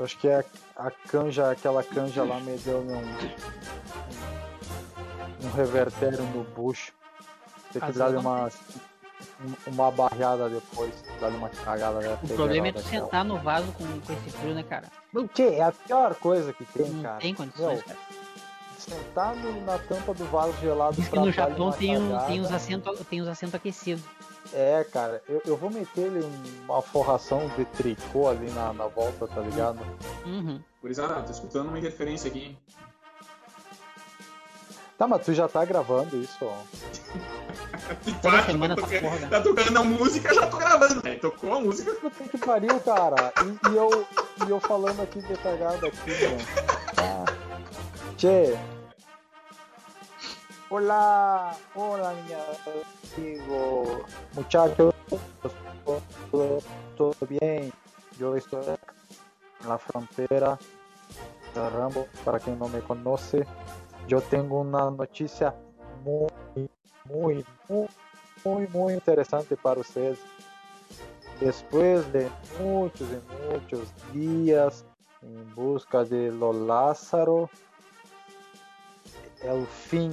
Eu acho que é a canja, aquela canja lá me deu um, um revertério no bucho. Tem que dar uma, uma barreada depois, dar uma cagada. Né? O problema é tu sentar no vaso com, com esse frio, né, cara? O que? É a pior coisa que tem, Não cara. Tem condições, Meu, cara. Sentar no, na tampa do vaso gelado Diz que no Japão tem, um, tem, os assentos, tem os assentos aquecidos. É, cara, eu, eu vou meter ele uma forração de tricô ali na, na volta, tá ligado? Uhum. Gurizada, tô escutando uma interferência aqui. hein? Tá, mas tu já tá gravando isso, ó. Toda Tá, semana tá porra, cara. Tá tocando a música, já tô gravando. É, tocou a música. Puta que pariu, cara. E, e eu, e eu falando aqui de cagada aqui, mano. Ah. Che. Hola, hola, minha amigo. Muchachos, todo, bien. Yo estoy en la frontera de Rambo, para quien no me conoce. Yo tengo una noticia muy, muy, muy, muy, muy interesante para ustedes. Después de muchos y muchos días en busca de lo Lázaro, el fin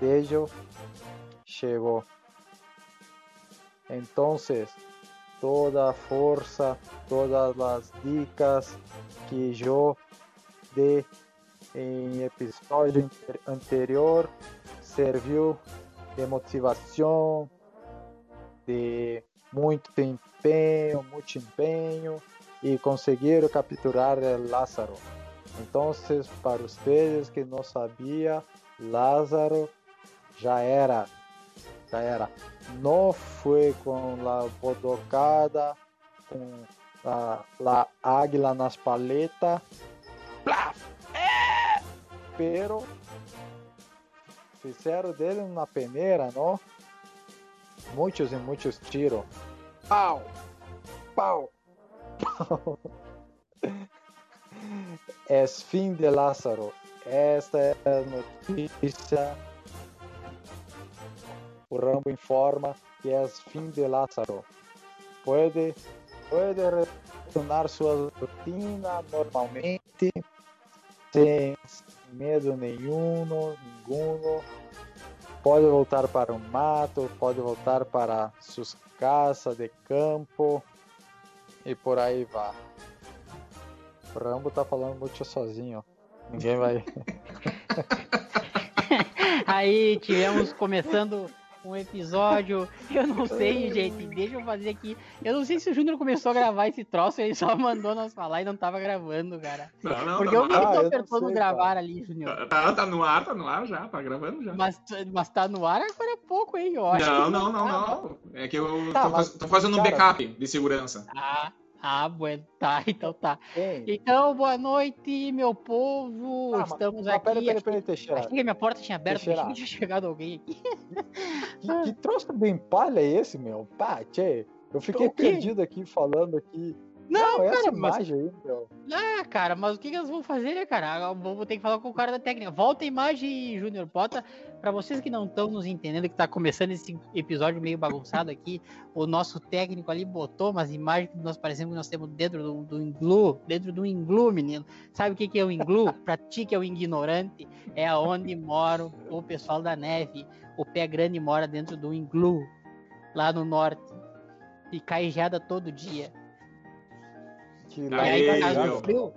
ello llegó. Entonces, toda fuerza, todas las dicas que yo dei em episódio inter- anterior serviu de motivação, de muito empenho, muito empenho e conseguiram capturar Lázaro. Então, para vocês que não sabia, Lázaro já era, já era. Não foi com a bodocada, com a, a águila nas paletas, plaf, é, pero fizeram dele uma peneira, não? Muitos e muitos tiros. Pau! Pau! Pau! É fim de Lázaro. Esta é a notícia. O Rambo informa que é fim de Lázaro. Pode, pode retornar sua rotina normalmente, sem medo nenhum, nenhum. Pode voltar para o mato, pode voltar para suas casas de campo e por aí vai. O Rambo tá falando muito sozinho. Ninguém vai. Aí tivemos começando um episódio. Eu não sei, gente. Deixa eu fazer aqui. Eu não sei se o Júnior começou a gravar esse troço, ele só mandou nós falar e não tava gravando, cara. Não, não, Porque tá eu vi que. Ah, tu não apertou no gravar cara. ali, Júnior. Tá, tá, tá no ar, tá no ar já, tá gravando já. Mas, mas tá no ar agora é pouco, hein? Eu acho Não, não, não, tá. não. É que eu Tá, tô, mas, tô fazendo um cara- backup de segurança. Ah, ah, Tá, então tá. Ei, Então, boa noite, meu povo. Ah, Estamos mas aqui. peraí, aqui- peraí, Teixeira. Achei que a minha porta tinha aberto, Teixeira. achei que tinha chegado alguém aqui. Que, que troço bem palha é esse, meu? Pá, tchê. Eu fiquei perdido aqui falando aqui. Não, essa cara, mas- imagem aí, meu. Ah, cara, mas o que, que elas vão fazer, né, cara? Eu Vou ter que falar com o cara da técnica. Volta a imagem, Júnior. Bota. Pra vocês que não estão nos entendendo, que tá começando esse episódio meio bagunçado aqui, o nosso técnico ali botou umas imagens que nós parecemos que nós temos dentro do, do Inglu, dentro do Inglu, menino. Sabe o que, que é o Inglu? pra ti que é o ignorante, é aonde mora o pessoal da neve. O pé grande mora dentro do Inglu, lá no norte. E cai geada todo dia. Que E lá Aê, frio.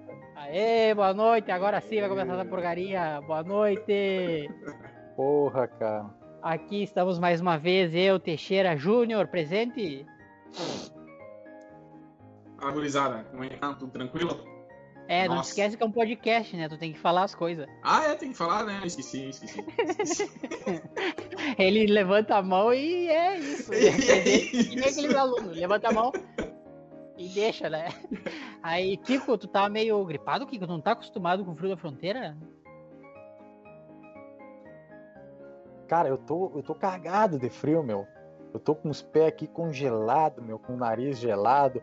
Boa noite. Agora sim vai começar essa porcaria. Boa noite. Porra, cara. Aqui estamos mais uma vez, eu, Teixeira Júnior, presente. Fala, gurizada. Como é que tá? Tudo tranquilo? É, não Nossa. esquece que é um podcast, né? Tu tem que falar as coisas. Ah, é, tem que falar, né? Esqueci, esqueci. esqueci. Ele levanta a mão e é isso. dizer, que nem aqueles alunos, levanta a mão e deixa, né? Aí, Kiko, tu tá meio gripado, Kiko? Tu não tá acostumado com o frio da fronteira? Cara, eu tô, eu tô cagado de frio, meu. Eu tô com os pés aqui congelados, meu, com o nariz gelado.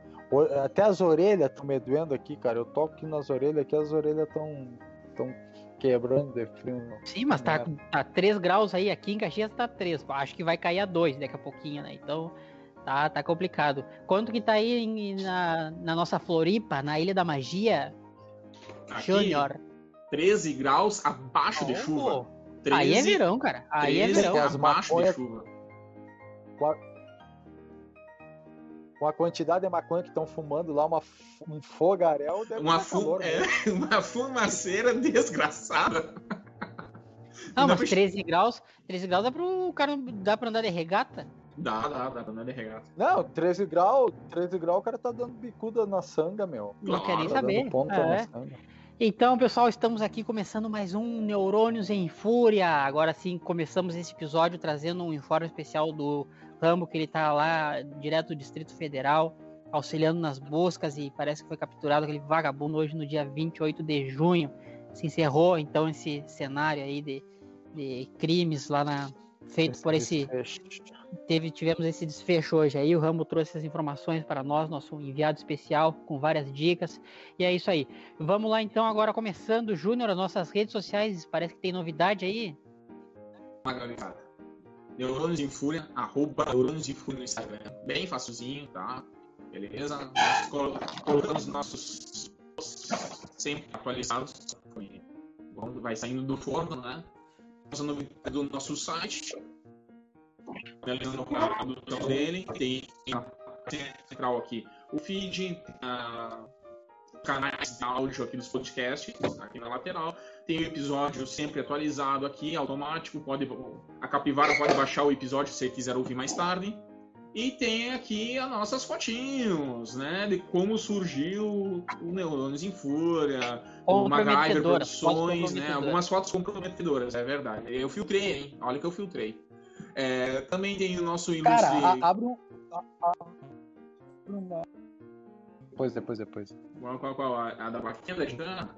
Até as orelhas estão me doendo aqui, cara. Eu toco aqui nas orelhas aqui, as orelhas estão tão quebrando de frio, meu. Sim, mas tá, tá 3 graus aí, aqui em Caxias tá 3. Acho que vai cair a 2 daqui a pouquinho, né? Então Tá, tá complicado. Quanto que tá aí em- na, na nossa Floripa, na Ilha da Magia? Aqui, Júnior. 13 graus abaixo de Oh, chuva. Aí é 13 verão, cara. Aí é 13 verão. Abaixo maconha- de chuva. Com a quantidade de maconha que estão fumando lá, uma, um fogaréu deve Uma, fu calor, é, né? uma fumaceira desgraçada. Não, Dá mas pra- 13 graus, 13 graus dá pro cara dá pra andar de regata? Dá, dá, dá pra andar de regata. Não, 13 graus, 13 graus o cara tá dando bicuda na sanga, meu. Não quer nem Claro, Tá saber. É. na sanga. Então, pessoal, estamos aqui começando mais um Neurônios em Fúria. Agora sim, começamos esse episódio trazendo um informe especial do Rambo, que ele tá lá direto do Distrito Federal, auxiliando nas buscas e parece que foi capturado aquele vagabundo hoje no dia 28 de junho. Se encerrou então esse cenário aí de, de crimes lá na feito por esse. Teve, tivemos esse desfecho hoje aí. O Rambo trouxe essas informações para nós, nosso enviado especial, com várias dicas. E é isso aí. Vamos lá então, agora começando, Júnior, as nossas redes sociais. Parece que tem novidade aí. Galera. Neurônios em Fúria, arroba Neurônios em Fúria no Instagram. Bem facilzinho, tá? Beleza? Nós colo- colocamos nossos sempre atualizados. Vai saindo do forno, né? Essa novidade do nosso site. Analisando a produção dele. Tem a central aqui. O feed, a canais de áudio aqui dos podcasts, aqui na lateral. Tem o episódio sempre atualizado aqui, automático. Pode, a Capivara pode baixar o episódio se você quiser ouvir mais tarde. E tem aqui as nossas fotinhos, né? De como surgiu o Neurônios em Fúria, o MacGyver Produções, né? Algumas fotos comprometedoras, é verdade. Eu filtrei, hein? Olha que eu filtrei. É, também tem o nosso ilustre... Cara, a- abre um. uma- Depois, depois, depois. Qual, qual, qual? A, a da vaquinha da Gitana?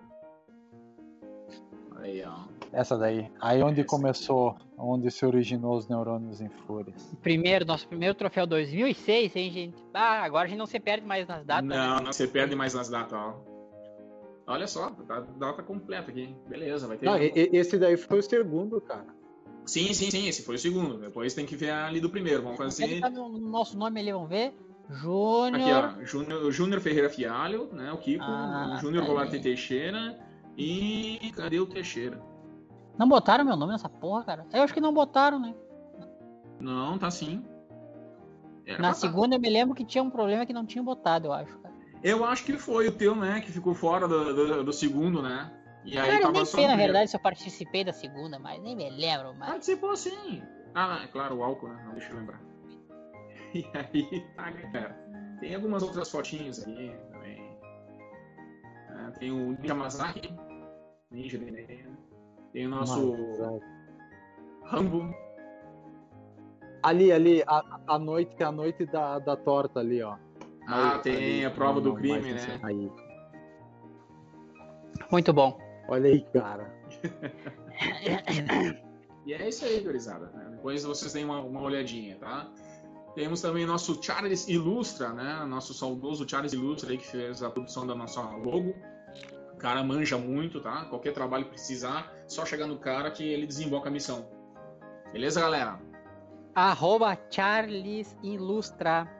Aí, ó. Essa daí. Aí onde começou, onde se originou os neurônios em fúrias. Primeiro, nosso primeiro troféu 2006, hein, gente? Ah, agora a gente não se perde mais nas datas. né? Não, não, você perde mais nas datas, ó. Olha só, data completa aqui. Beleza, vai ter. Não, esse daí foi o segundo, cara. Sim, sim, sim, esse foi o segundo. Depois tem que ver ali do primeiro. Vamos fazer. tá no no nosso nome ali, vamos ver? Aqui, Júnior. ó. Júnior, Júnior Ferreira Fialho, né? O Kiko, Ah, Júnior tá Volarte. Teixeira. E cadê o Teixeira? Não botaram meu nome nessa porra, cara? Eu acho que não botaram, né? Não, tá sim. Era Na tá. segunda eu me lembro que tinha um problema que não tinha botado, eu acho, cara. Eu acho que foi o teu, né? Que ficou fora do, do, do segundo, né? E aí Cara, nem sei, na verdade, se eu participei da segunda, mas nem me lembro mais. Participou sim. Ah, é claro, o álcool, né? Não, deixa eu lembrar. E aí, tá, galera. Tem algumas outras fotinhas aqui também. Ah, tem o Ninja Masaki. Ninja Nenê. Tem o nosso Rambo. Ali, ali, a, a noite, a noite da, da torta ali, ó. Ah, Aí, tem ali, a prova do não, crime, mais né? Aí. Muito bom. Olha aí, cara. E é isso aí, gurizada. né? Depois vocês têm uma, uma olhadinha, tá? Temos também o nosso Charles Ilustra, né? Nosso saudoso Charles Ilustra aí que fez a produção da nossa logo. O cara manja muito, tá? Qualquer trabalho precisar, só chegar no cara que ele desemboca a missão. Beleza, galera? Arroba Charles Ilustra.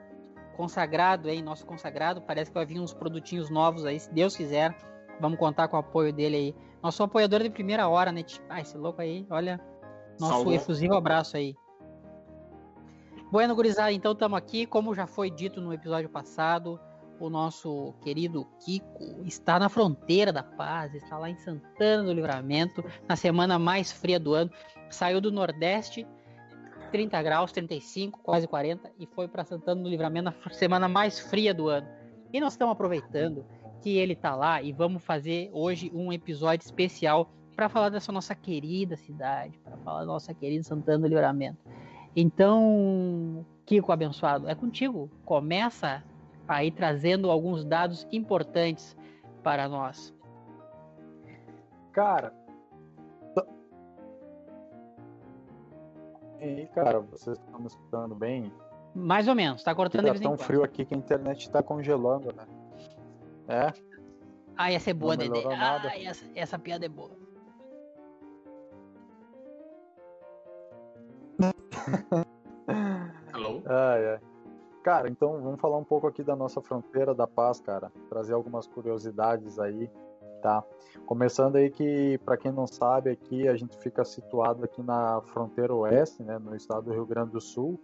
Consagrado, hein? Nosso consagrado. Parece que vai vir uns produtinhos novos aí, se Deus quiser. Vamos contar com o apoio dele aí. Nosso apoiador de primeira hora, né? Ah, esse louco aí, olha. Nosso Salvou. efusivo abraço aí. Bueno, gurizada, então estamos aqui. Como já foi dito no episódio passado, o nosso querido Kiko está na fronteira da paz, está lá em Santana do Livramento, na semana mais fria do ano. Saiu do Nordeste, 30 graus, 35, quase 40, e foi para Santana do Livramento na semana mais fria do ano. E nós estamos aproveitando que ele tá lá e vamos fazer hoje um episódio especial para falar dessa nossa querida cidade, para falar da nossa querida Santana do Livramento. Então, Kiko abençoado, é contigo. Começa aí trazendo alguns dados importantes para nós. Cara. E aí, cara, vocês estão me escutando bem? Mais ou menos, tá cortando de Tá vez em tão quando. frio aqui que a internet tá congelando, né? É? Ah, essa é boa, Não Dedê. nada. Ah, essa, essa piada é boa. Alô? Ai, ai. cara, então vamos falar um pouco aqui da nossa fronteira da paz, cara. Trazer algumas curiosidades aí, tá? Começando aí que, para quem não sabe, aqui a gente fica situado aqui na fronteira oeste, né, no estado do Rio Grande do Sul.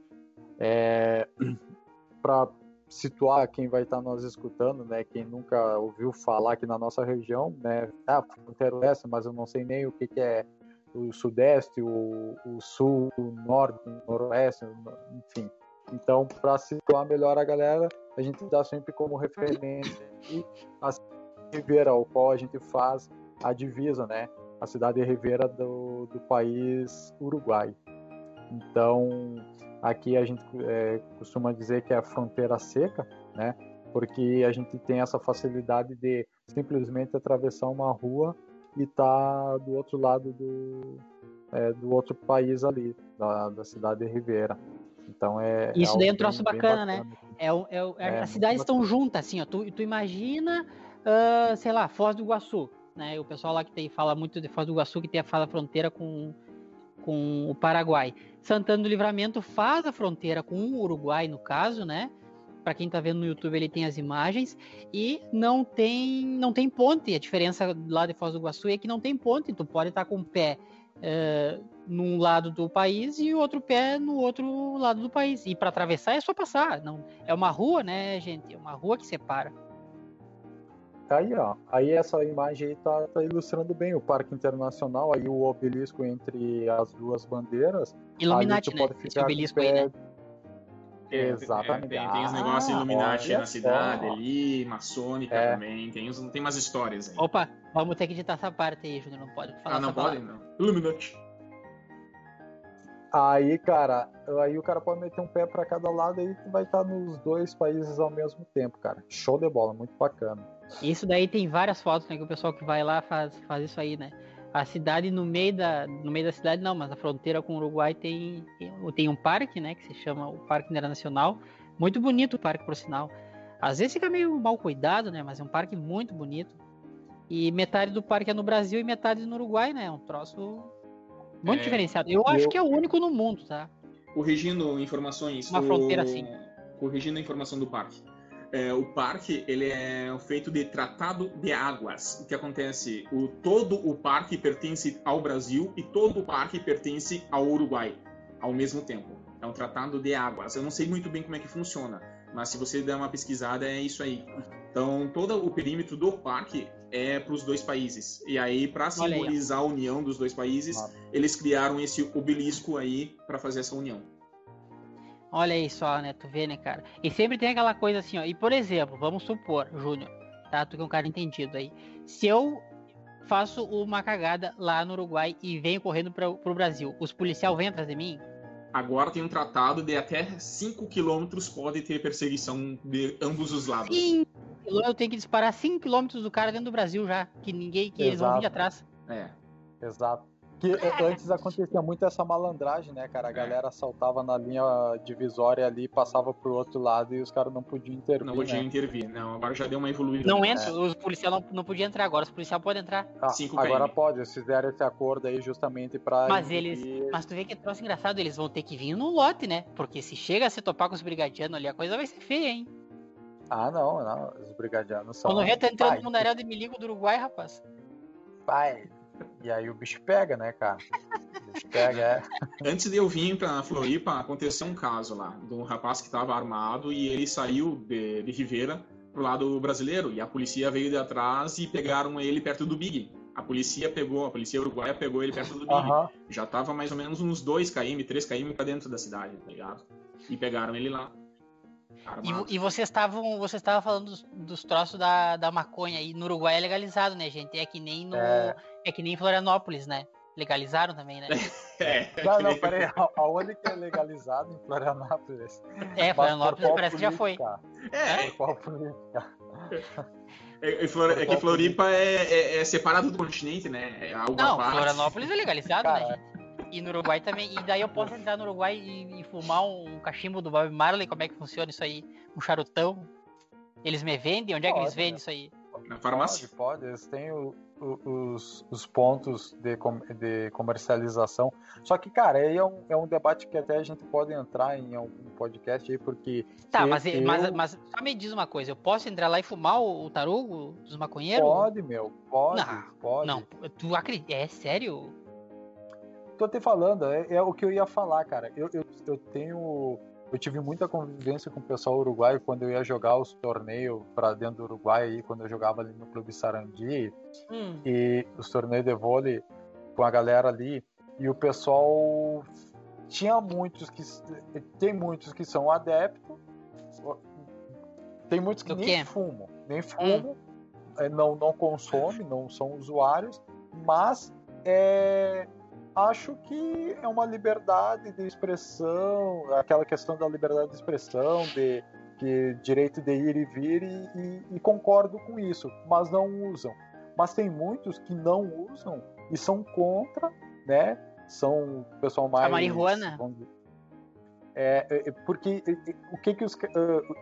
É, para situar quem vai estar nos escutando, né, quem nunca ouviu falar aqui na nossa região, né, ah, fronteira oeste, mas eu não sei nem o que, que é o sudeste, o, o sul, o norte, o noroeste, enfim. Então, para situar melhor a galera, a gente dá sempre como referência a Ribeira, ao qual a gente faz a divisa, né? A cidade de Ribeira do, do país Uruguai. Então, aqui a gente é, costuma dizer que é a fronteira seca, né? Porque a gente tem essa facilidade de simplesmente atravessar uma rua e tá do outro lado do, é, do outro país ali, da, da cidade de Ribeira. Então é. é Isso é daí é um troço bacana, bacana, né? É, é, é, as cidades estão juntas, assim, ó. Tu, tu imagina, uh, sei lá, Foz do Iguaçu, né? O pessoal lá que tem, fala muito de Foz do Iguaçu, que tem a, fala fronteira com, com o Paraguai. Santana do Livramento faz a fronteira com o Uruguai, no caso, né? Para quem está vendo no YouTube, ele tem as imagens e não tem não tem ponte. A diferença lá de Foz do Iguaçu é que não tem ponte. Tu pode estar tá com o pé uh, num lado do país e o outro pé no outro lado do país. E para atravessar é só passar. Não é uma rua, né, gente? É uma rua que separa. Tá aí, ó. Aí essa imagem aí tá, tá, ilustrando bem o Parque Internacional, aí o obelisco entre as duas bandeiras. Illuminati, né? Esse obelisco aí, né? É, Exatamente. É, tem, tem os negócios ah, Illuminati na cidade ali, maçônica é. também, tem, tem umas histórias aí. Opa, vamos ter que editar essa parte aí, Júnior, não pode falar Ah, não pode? Não. Illuminati. Aí, cara, aí o cara pode meter um pé para cada lado e vai estar nos dois países ao mesmo tempo, cara. Show de bola, muito bacana. Isso daí tem várias fotos, né, que o pessoal que vai lá faz, faz isso aí, né? A cidade no meio da no meio da cidade não, mas a fronteira com o Uruguai tem tem um parque, né, que se chama o Parque Internacional. Muito bonito o parque, por sinal. Às vezes fica meio mal cuidado, né, mas é um parque muito bonito. E metade do parque é no Brasil e metade no Uruguai, né? É um troço muito é, diferenciado. Eu, eu acho que é o único no mundo, tá? Corrigindo informações. Uma fronteira assim. Corrigindo a informação do parque. É, o parque ele é feito de tratado de águas. O que acontece? O, todo o parque pertence ao Brasil e todo o parque pertence ao Uruguai ao mesmo tempo. É um tratado de águas. Eu não sei muito bem como é que funciona, mas se você der uma pesquisada é isso aí. Então todo o perímetro do parque é para os dois países. E aí, para simbolizar aí, a união dos dois países, eles criaram esse obelisco aí para fazer essa união. Olha aí só, né? Tu vê, né, cara? E sempre tem aquela coisa assim, ó. E por exemplo, vamos supor, Júnior, tá? Tu que é um cara entendido aí. Se eu faço uma cagada lá no Uruguai e venho correndo para o Brasil, os policiais vêm atrás de mim? Agora tem um tratado de até 5 quilômetros pode ter perseguição de ambos os lados. Sim, eu tenho que disparar 5 km do cara dentro do Brasil já, que ninguém, que Exato. eles vão vir atrás. É. Exato. Que é. antes acontecia muito essa malandragem, né, cara? A galera saltava na linha divisória ali, passava pro outro lado e os caras não podiam intervir. Não podiam né? intervir, não. Agora já deu uma evoluída. Não entra, é. os policiais não, não podiam entrar agora, os policiais podem entrar. Ah, agora pode, eles fizeram esse acordo aí justamente pra. Mas eles. Mas tu vê que é troço engraçado, eles vão ter que vir no lote, né? Porque se chega a se topar com os brigadianos ali, a coisa vai ser feia, hein? Ah, não, não. Os brigadianos são. Quando vê, tá entrando no Mundaréu de Miligo do Uruguai, rapaz. Pai. E aí o bicho pega, né, cara? O bicho pega, é. Antes de eu vir pra Floripa, aconteceu um caso lá, de um rapaz que tava armado e ele saiu de, de Ribeira pro lado brasileiro. E a polícia veio de atrás e pegaram ele perto do Big. A polícia pegou, a polícia uruguaia pegou ele perto do Big. Uhum. Já tava mais ou menos uns 2 km, 3 km pra dentro da cidade, tá ligado? E pegaram ele lá. E, e, vocês estavam vocês estavam falando dos, dos, troços da, da maconha e no Uruguai é legalizado, né, gente? É que nem no é, é que nem em Florianópolis, né? Legalizaram também, né? É. Não, não, peraí. Aonde que é legalizado? Em Florianópolis. É, Florianópolis parece que já foi. É. Por qual política? É, é, que Floripa é, é, é, separado do continente, né? É algo não, Florianópolis é legalizado, né, Cara, né? E no Uruguai também. E daí eu posso entrar no Uruguai e, e fumar um cachimbo do Bob Marley. Como é que funciona isso aí? Um charutão? Eles me vendem? Onde é que eles vendem isso aí? Na farmácia? Pode, pode. Eles têm o, os, os pontos de, de comercialização. Só que, cara, aí é um, é um debate que até a gente pode entrar em algum podcast aí, porque. Tá, mas, eu... mas, mas só me diz uma coisa: eu posso entrar lá e fumar o, o tarugo dos maconheiros? Pode, meu. Pode. Não, pode. Não, tu acredita? É sério? Tô te falando, é, é, o que eu ia falar, cara. Eu, eu, eu tenho eu tive muita convivência com o pessoal uruguaio quando eu ia jogar os torneios para dentro do Uruguai, aí, quando eu jogava ali no Clube Sarandi, hum. e os torneios de vôlei com a galera ali, e o pessoal tinha muitos que tem muitos que são adeptos, tem muitos que nem fumam, nem hum. fumam, hum. não não consomem, não são usuários, mas é, acho que é uma liberdade de expressão, aquela questão da liberdade de expressão, de, de direito de ir e vir, e, e, e, concordo com isso, mas não usam. Mas tem muitos que não usam e são contra, né? São o pessoal mais. A marihuana? É, é, porque o que que os.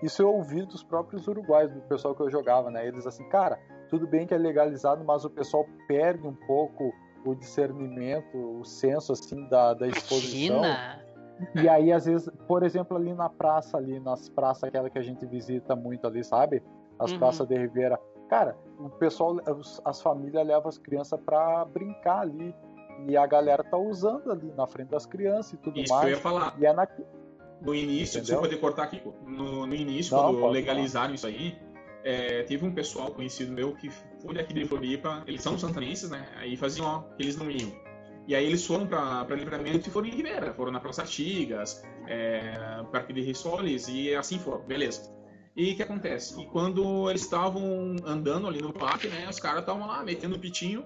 Isso eu ouvi dos próprios uruguaios, do pessoal que eu jogava, né? Eles assim, cara, tudo bem que é legalizado, mas o pessoal perde um pouco o discernimento, o senso assim da, da exposição. Imagina. E aí, às vezes, por exemplo, ali na praça, ali, nas praças aquela que a gente visita muito ali, sabe? As uhum. praças de Ribeira. Cara, o pessoal, as famílias levam as crianças para brincar ali. E a galera tá usando ali na frente das crianças e tudo Isso mais. Que eu ia falar. E é na... No início, Entendeu? desculpa de cortar aqui, no, no início, Não, quando legalizaram falar. isso aí, é, teve um pessoal conhecido meu que foi daqui de Floripa, eles são santanenses, né? Aí faziam, ó, eles não iam. E aí eles foram para Livramento e foram em Ribeira, foram na Praça Artigas, é, Parque de Rissoles, e assim foram, beleza. E o que acontece? E quando eles estavam andando ali no parque, né, os caras estavam lá metendo pitinho,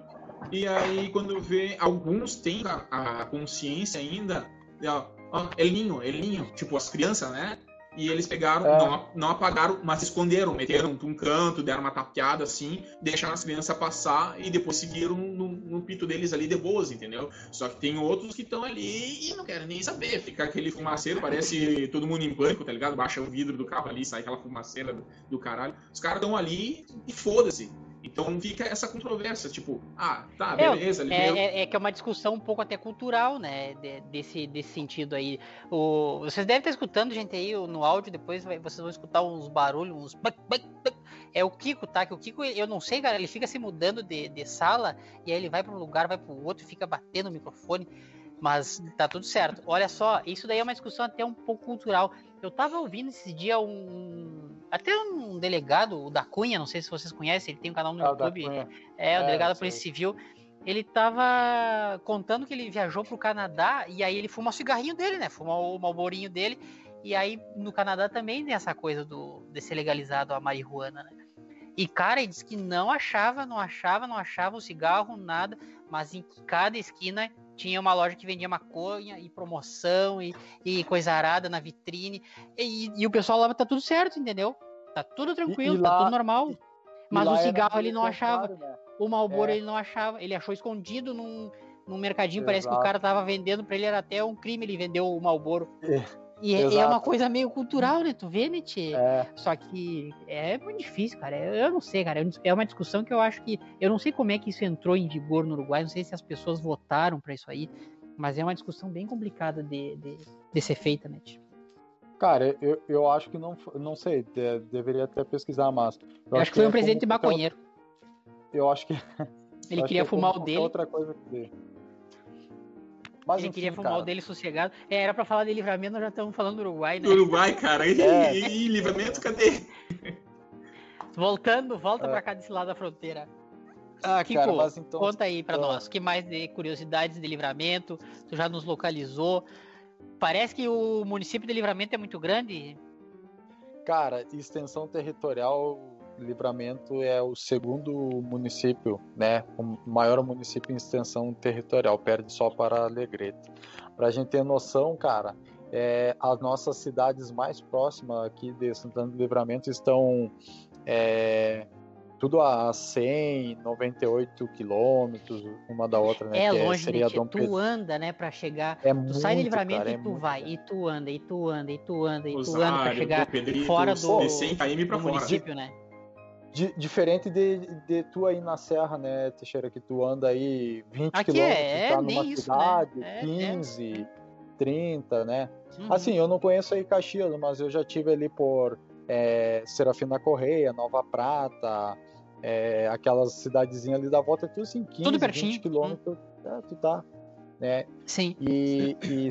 e aí quando vê, alguns têm a, a consciência ainda, ó, ó, Elinho, Elinho, tipo as crianças, né, e eles pegaram, é. não, não apagaram, mas esconderam, meteram um canto, deram uma tapeada assim, deixaram as crianças passar e depois seguiram no, no pito deles ali de boas, entendeu? Só que tem outros que estão ali e não querem nem saber. Fica aquele fumaceiro, parece todo mundo em pânico, tá ligado? Baixa o vidro do carro ali, sai aquela fumaceira do, do caralho. Os caras estão ali e foda-se. Então fica essa controvérsia, tipo, ah, tá, é, beleza. É, é, é, que é uma discussão um pouco até cultural, né? De, desse, desse sentido aí. O, vocês devem estar escutando, gente, aí no áudio, depois vocês vão escutar uns barulhos, uns. É o Kiko, tá? Que o Kiko, eu não sei, cara, ele fica se mudando de, de sala e aí ele vai para um lugar, vai para o outro, fica batendo no microfone. Mas tá tudo certo. Olha só, isso daí é uma discussão até um pouco cultural. Eu tava ouvindo esse dia um. Até um delegado, o da Cunha, não sei se vocês conhecem, ele tem um canal no ah, YouTube. É, é, o delegado da Polícia Civil. Ele tava contando que ele viajou pro Canadá e aí ele fuma o cigarrinho dele, né? Fuma o malborinho dele. E aí no Canadá também tem essa coisa do, de ser legalizado a marihuana, né? E, cara, ele disse que não achava, não achava, não achava o cigarro, nada, mas em cada esquina tinha uma loja que vendia maconha e promoção e, e coisa arada na vitrine. E, e, o pessoal lá tá tudo certo, entendeu? Tá tudo tranquilo, e, tá lá, tudo normal. Mas o cigarro ele não achava. Né? O Malboro é. ele não achava. Ele achou escondido num, num mercadinho. Exato. Parece que o cara tava vendendo para ele, era até um crime ele vendeu o Malboro. É. E é, é uma coisa meio cultural, né? Tu vê, né, tchê? É. Só que é muito difícil, cara. Eu não sei, cara. É uma discussão que eu acho que. Eu não sei como é que isso entrou em vigor no Uruguai, não sei se as pessoas votaram para isso aí, mas é uma discussão bem complicada de, de, de ser feita, né, tchê? Cara, eu, eu acho que não, não sei, de, deveria até pesquisar mais. Eu, eu acho, que foi um é presidente maconheiro. Eu acho que. Ele queria que é fumar o dele. Outra coisa que mas, ele enfim, queria fumar cara. o dele sossegado. É, era pra falar de livramento, nós já estamos falando do Uruguai, né? Do Uruguai, cara. E, é. e, livramento, cadê? Voltando, volta é. pra cá desse lado da fronteira. Ah, Kiko, cara, mas então... conta aí pra então... nós. O que mais de curiosidades de livramento? Tu já nos localizou. Parece que o município de livramento é muito grande. Cara, extensão territorial Livramento é o segundo município, né, o maior município em extensão territorial, perde só para Alegrete. Para a gente ter noção, cara, é, as nossas cidades mais próximas aqui de Santana do Livramento estão é, tudo a 100, 98 quilômetros uma da outra, né? É longe, seria né? Tu anda, né, para chegar. É tu muito, sai do livramento cara, e é tu vai, e tu anda, e tu anda, e tu anda, e tu anda para chegar fora do, do, do município, né? Di- diferente de, de tu aí na serra, né, Teixeira, que tu anda aí 20 Aqui quilômetros, é- tá é numa isso, cidade, né? É, 15, 30, né? Uhum. Assim, eu não conheço aí Caxias, mas eu já tive ali por é, Serafina Correia, Nova Prata, é, aquelas cidadezinhas ali da volta, é tudo assim, 15, pertinho, 20 quilômetros, é, tu tá, né? Sim. E, e,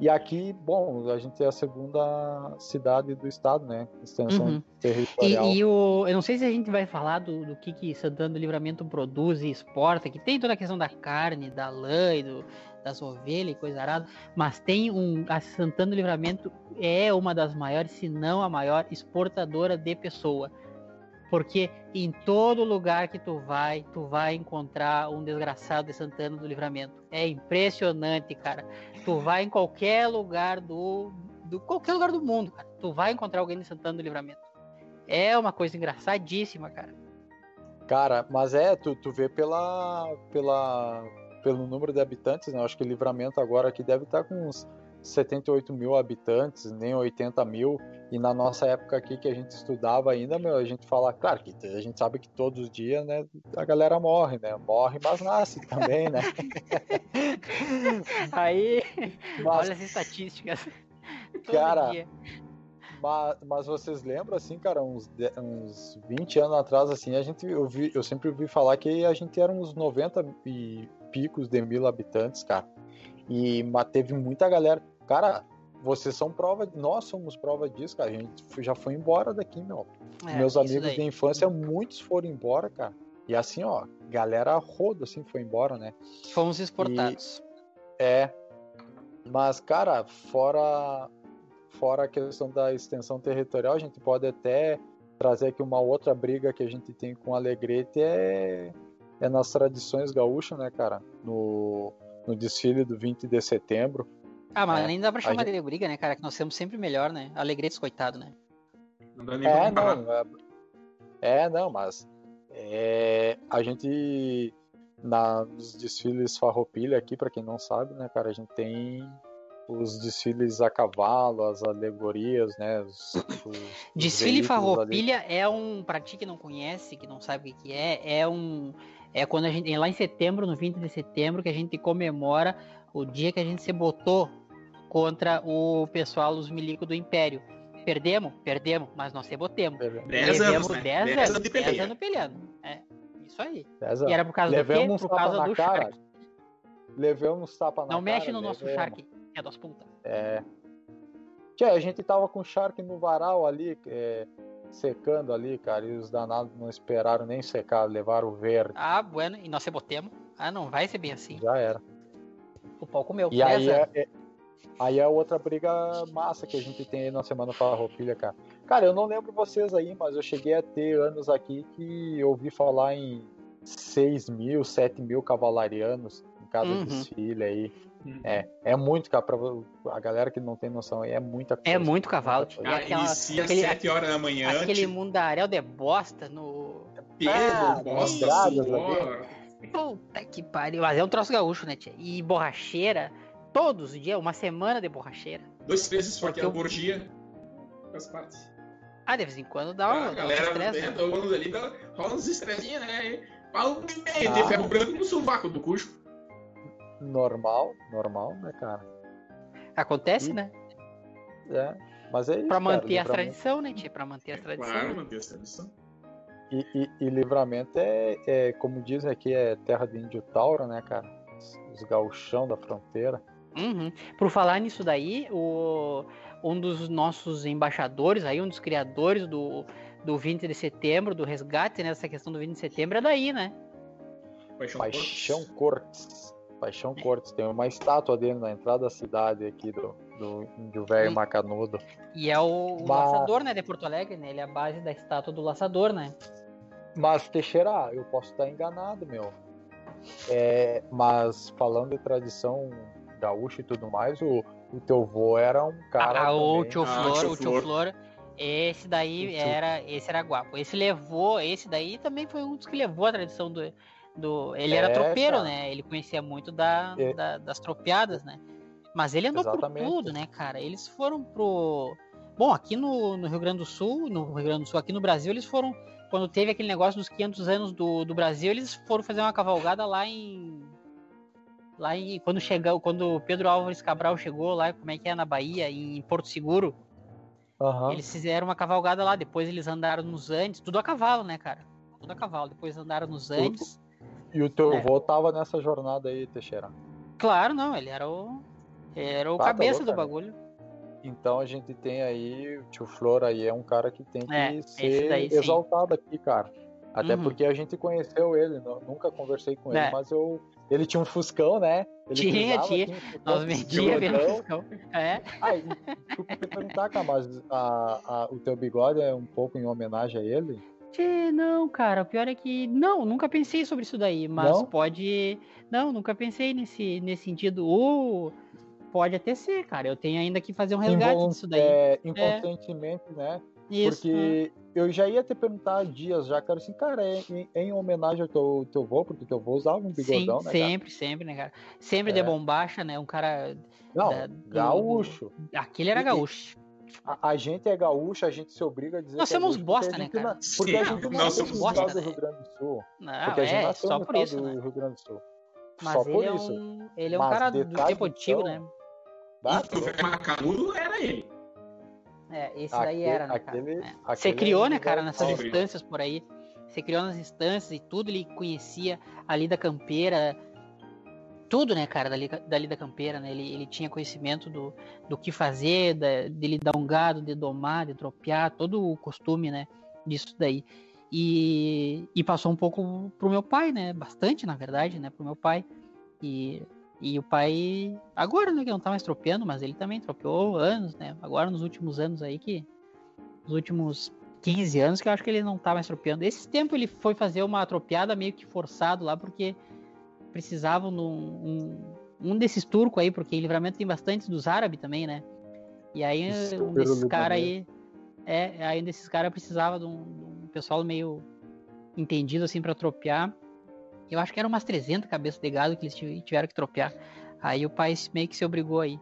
e aqui, bom, a gente é a segunda cidade do estado, né? Extensão Uhum. E, territorial. e o, eu não sei se a gente vai falar do, do que, que Santana do Livramento produz e exporta, que tem toda a questão da carne, da lã e do, das ovelhas e coisa arada, mas tem um. A Santana do Livramento é uma das maiores, se não a maior, exportadora de pessoa. Porque em todo lugar que tu vai, tu vai encontrar um desgraçado de Santana do Livramento. É impressionante, cara. Tu vai em qualquer lugar do, do qualquer lugar do mundo, cara. Tu vai encontrar alguém de Santana do Livramento. É uma coisa engraçadíssima, cara. Cara, mas é, tu, tu vê pela, pela, pelo número de habitantes, né? Eu acho que Livramento agora aqui deve estar com uns 78 mil habitantes, nem 80 mil. E na nossa época aqui que a gente estudava ainda, meu, a gente fala, claro que a gente sabe que todos os dias, né, a galera morre, né? Morre, mas nasce também, né? Aí, Mas, olha as estatísticas. Cara, dia. mas, mas vocês lembram, assim, cara, uns, uns 20 anos atrás, assim, a gente, eu, vi, eu sempre ouvi falar que a gente era uns 90 e picos de mil habitantes, cara. E mas teve muita galera. Cara, vocês são prova, nós somos prova disso, cara. A gente já foi embora daqui, meu. É, Meus amigos daí. de infância, muitos foram embora, cara. E assim, ó, galera rodo, assim, foi embora, né? Fomos exportados. É. Mas, cara, fora, fora a questão da extensão territorial, a gente pode até trazer aqui uma outra briga que a gente tem com o Alegrete é, é nas tradições gaúchas, né, cara? No, no desfile do 20 de setembro. Ah, mas É, nem dá pra chamar gente- de briga, né, cara? Que nós temos sempre melhor, né? Alegretes, coitado, né? Não dá nem É, não. É, é, não, mas é, a gente na, nos desfiles farroupilha aqui, pra quem não sabe, né, cara, a gente tem os desfiles a cavalo, as alegorias, né? Os, os- os Desfile veículos ali. Farroupilha é um, pra ti que não conhece, que não sabe o que que é, é um, é quando a gente, é lá em setembro, no 20 de setembro, que a gente comemora o dia que a gente se botou contra o pessoal, os milicos do Império. Perdemos? Perdemos, mas nós se botemos. Dez Levemos anos, né? 10 Dez anos, de 10 peleia. anos peleando. É, isso aí. Dez E era por causa do quê? Por causa na do cara. Shark. Levamos uns tapas na Não mexe cara, no nosso levamos. Shark, é das putas. É. Tchê, a gente tava com o Shark no varal ali, é, secando ali, cara, e os danados não esperaram nem secar, levaram o verde. Ah, bueno, e nós se botemos. Ah, não vai ser bem assim. Já era. O pau comeu. E aí 10 é, é- aí é outra briga massa que a gente tem aí na Semana Farroupilha, cara. Cara, eu não lembro vocês aí, mas eu cheguei a ter anos aqui que eu ouvi falar em 6 mil, 7 mil cavalarianos em cada Uhum. desfile aí. Hum. É, é muito, cara, pra a galera que não tem noção aí, é muita coisa. É muito cavalo, coisa. Ah, aquela- inicia aquele- às 7 horas da manhã. Aquele tipo, mundaréu de bosta no. Pedro, Ah, nossa graças a senhora. Puta que pariu. Mas é um troço gaúcho, né, tia? E borracheira, todos os dias, uma semana de borracheira. Dois, três esforços Porque eu- por dia. Faz parte. Ah, de vez em quando dá Ah, um, a galera estresse. né, né? ali, dá- rola uns estressinhos, né? Fala um e meio de Ah. ferro branco no sovaco do cucho. Normal, normal, né, cara? Acontece, E- né? É. Mas é isso, Pra cara, manter as livramento- tradições, né, tia? Pra manter as tradições. Claro, né? manter essa tradição. E, e, e livramento é, é, como dizem aqui, é terra de índio tauro, né, cara? Os, gauchão da fronteira. Uhum. Por falar nisso daí, o, um dos nossos embaixadores aí, um dos criadores do, do 20 de setembro, do resgate, né? Essa questão do 20 de setembro é daí, né? Paixão, Paixão Cortes. Paixão Cortes. Tem uma estátua dele na entrada da cidade aqui do, do índio velho Hum. macanudo. E é o, o Mas- laçador, né, de Porto Alegre, né? Ele é a base da estátua do laçador, né? Mas, Teixeira, eu posso estar enganado, meu. É, mas falando de tradição gaúcha e tudo mais, o, o teu vô era um cara. ah, o também- tio Ah, Flor, tio o tio Flor. Flor, esse daí O tio- era, esse era guapo. Esse levou, esse daí também foi um dos que levou a tradição do, do ele era É, tropeiro, cara. né? Ele conhecia muito da, É. da- das tropeadas, né? Mas ele andou Exatamente. por tudo, né, cara? Eles foram pro Bom, aqui no, no, Rio Grande do Sul, no Rio Grande do Sul, aqui no Brasil, eles foram. Quando teve aquele negócio dos 500 anos do, do Brasil, eles foram fazer uma cavalgada lá em. Lá em. Quando chegou, quando Pedro Álvares Cabral chegou lá, como é que é, na Bahia, em Porto Seguro. Aham. Eles fizeram uma cavalgada lá, depois eles andaram nos Andes, tudo a cavalo, né, cara? Tudo a cavalo. Depois andaram nos Andes. E o teu É. avô tava nessa jornada aí, Teixeira. Claro, não, ele era o. Era o Ah, tá cabeça do cara. bagulho. Então a gente tem aí, o tio Flor aí é um cara que tem que É, ser daí sim. exaltado aqui, cara. Até Uhum. porque a gente conheceu ele, nu- nunca conversei com É. ele, mas eu. Ele tinha um Fuscão, né? Ele Tinha, tinha. Fuscão Nós bigodão. pelo fiscal. É. Tu podia perguntar, cara, mas a- a- o teu bigode é um pouco em homenagem a ele? Tchê, não, cara, o pior é que. Não, nunca pensei sobre isso daí, mas Não? pode. Não, nunca pensei nesse, nesse sentido. Ou pode até ser, cara. Eu tenho ainda que fazer um resgate Involu- disso daí. é, inconscientemente, né? Isso. Porque eu já ia te perguntar há dias já, cara, assim, cara, é em, em homenagem ao teu, teu vô, porque teu vô usava um Sim, bigodão, né? cara? sempre, sempre, né, cara? Sempre de É. bombacha, né? Um cara. Não, da- do- gaúcho. Aquele era gaúcho. A, a gente é gaúcho, a gente se obriga a dizer Nós que é somos bosta, né, gente cara? na- Porque a gente nós nasceu somos bosta, do? Rio Grande do Sul. Não, Porque a gente é, só por isso, do né? Rio Grande do Sul. Mas só ele por é isso. um. Ele é um Mas cara do tempo antigo, então, né? Bah, E o macanudo era ele. É, esse daí Aquele- era, né, cara? aquele- É. Você criou, né, cara, nessas instâncias por aí. Você criou nas instâncias e tudo, ele conhecia ali da campeira. Tudo, né, cara, dali, dali da campeira, né? Ele, ele tinha conhecimento do, do que fazer, da, dele dar um gado, de domar, de tropear, todo o costume, né, disso daí. E, e passou um pouco pro meu pai, né? Bastante, na verdade, né, pro meu pai. E, e o pai, agora, né, que não tá mais tropeando, mas ele também tropeou anos, né? Agora nos últimos anos aí que. Nos últimos 15 anos que eu acho que ele não tá mais tropeando. Esse tempo ele foi fazer uma tropeada meio que forçado lá, porque precisavam de um, um, um desses turcos aí, porque em livramento tem bastante dos árabes também, né? E aí Isso, um desses caras aí. É, aí um desses caras precisava de um, de um pessoal meio entendido assim pra tropear. Eu acho que eram umas 300 cabeças de gado que eles tive- tiveram que tropear. Aí o pai meio que se obrigou aí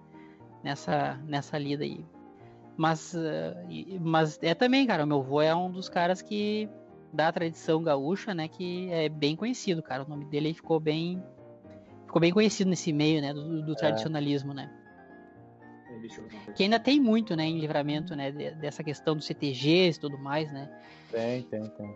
nessa, nessa lida aí. Mas, eh, mas é também, cara, o meu avô é um dos caras que da tradição gaúcha, né, que é bem conhecido, cara. O nome dele ficou bem ficou bem conhecido nesse meio, né, do, do tradicionalismo, né? Que ainda tem muito, né, em livramento, né, de- dessa questão dos CTGs e tudo mais, né? Tem, tem, tem.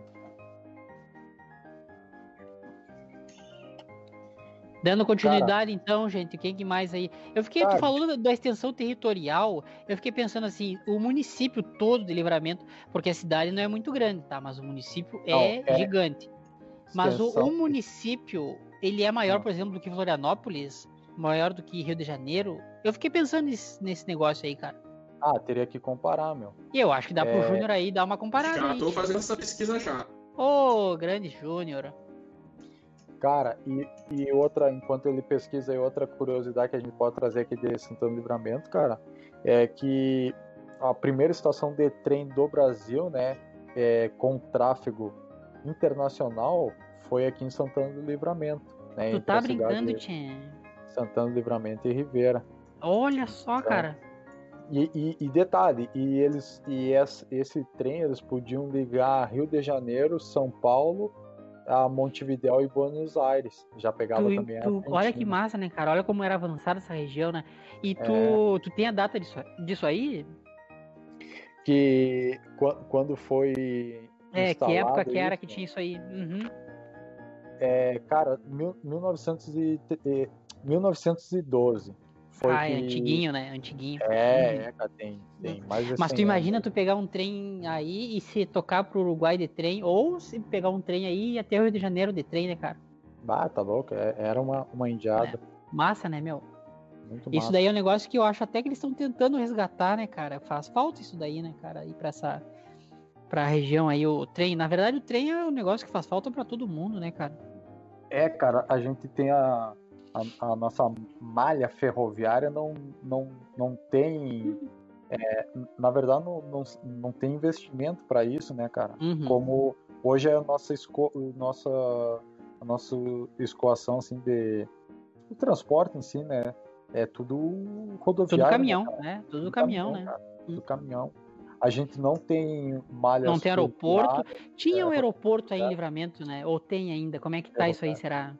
Dando continuidade, então, gente, quem que mais aí? Eu fiquei tu Cara. falando da- da extensão territorial, eu fiquei pensando assim, o município todo de livramento, porque a cidade não é muito grande, tá? Mas o município é, Não, é- gigante. Mas o, o município, ele é maior, Não. por exemplo, do que Florianópolis, maior do que Rio de Janeiro. Eu fiquei pensando nesse, nesse negócio aí, cara. Ah, teria que comparar, meu. E eu acho que dá pro É. Júnior aí dar uma comparada Já aí. tô fazendo essa pesquisa já. Ô, grande Júnior. Cara, e, e outra, enquanto ele pesquisa aí, outra curiosidade que a gente pode trazer aqui de Santana do Livramento, cara, é que a primeira estação de trem do Brasil, né, é, com tráfego internacional, foi aqui em Santana do Livramento, né, Tu tá brincando, Tchê? Santana do Livramento e Rivera. Olha só, Então, cara. E, e- e detalhe, e eles e esse, esse trem eles podiam ligar Rio de Janeiro, São Paulo, a Montevidéu e Buenos Aires. Já pegava Tu- também a tu- olha que massa, né, cara? Olha como era avançada essa região, né? E tu, É. tu tem a data disso, disso aí? que qua- quando foi É, que época que era isso, que tinha isso aí? Uhum. é, cara, mil, 1900 e, eh, 1912 foi ah, é antiguinho, né? Antiguinho. É, Uhum. é, cara, tem, tem mais de Mas tu 100 imagina anos. tu pegar um trem aí e se tocar pro Uruguai de trem, ou se pegar um trem aí e ir até o Rio de Janeiro de trem, né, cara? Ah, tá louco, é- era uma, uma indiada, Massa, né, meu? muito Isso massa. daí é um negócio que eu acho até que eles estão tentando resgatar, né, cara? Faz falta isso daí, né, cara? Ir pra essa pra região aí o trem. Na verdade, o trem é um negócio que faz falta pra todo mundo, né, cara? É, cara, a gente tem a, a, a nossa malha ferroviária não, não, não tem. é, na verdade, não, não, não tem investimento para isso, né, cara? Uhum. Como hoje é a nossa, esco, nossa, a nossa escoação assim, de. O transporte em si, né? É tudo rodoviário. Tudo né, caminhão, cara? né? Tudo Tudo caminhão, né? cara, Tudo caminhão. a gente não tem malha Não tem aeroporto. Tinha um É, aeroporto aí em é. livramento, né? Ou tem ainda? Como é que tá isso aí, será?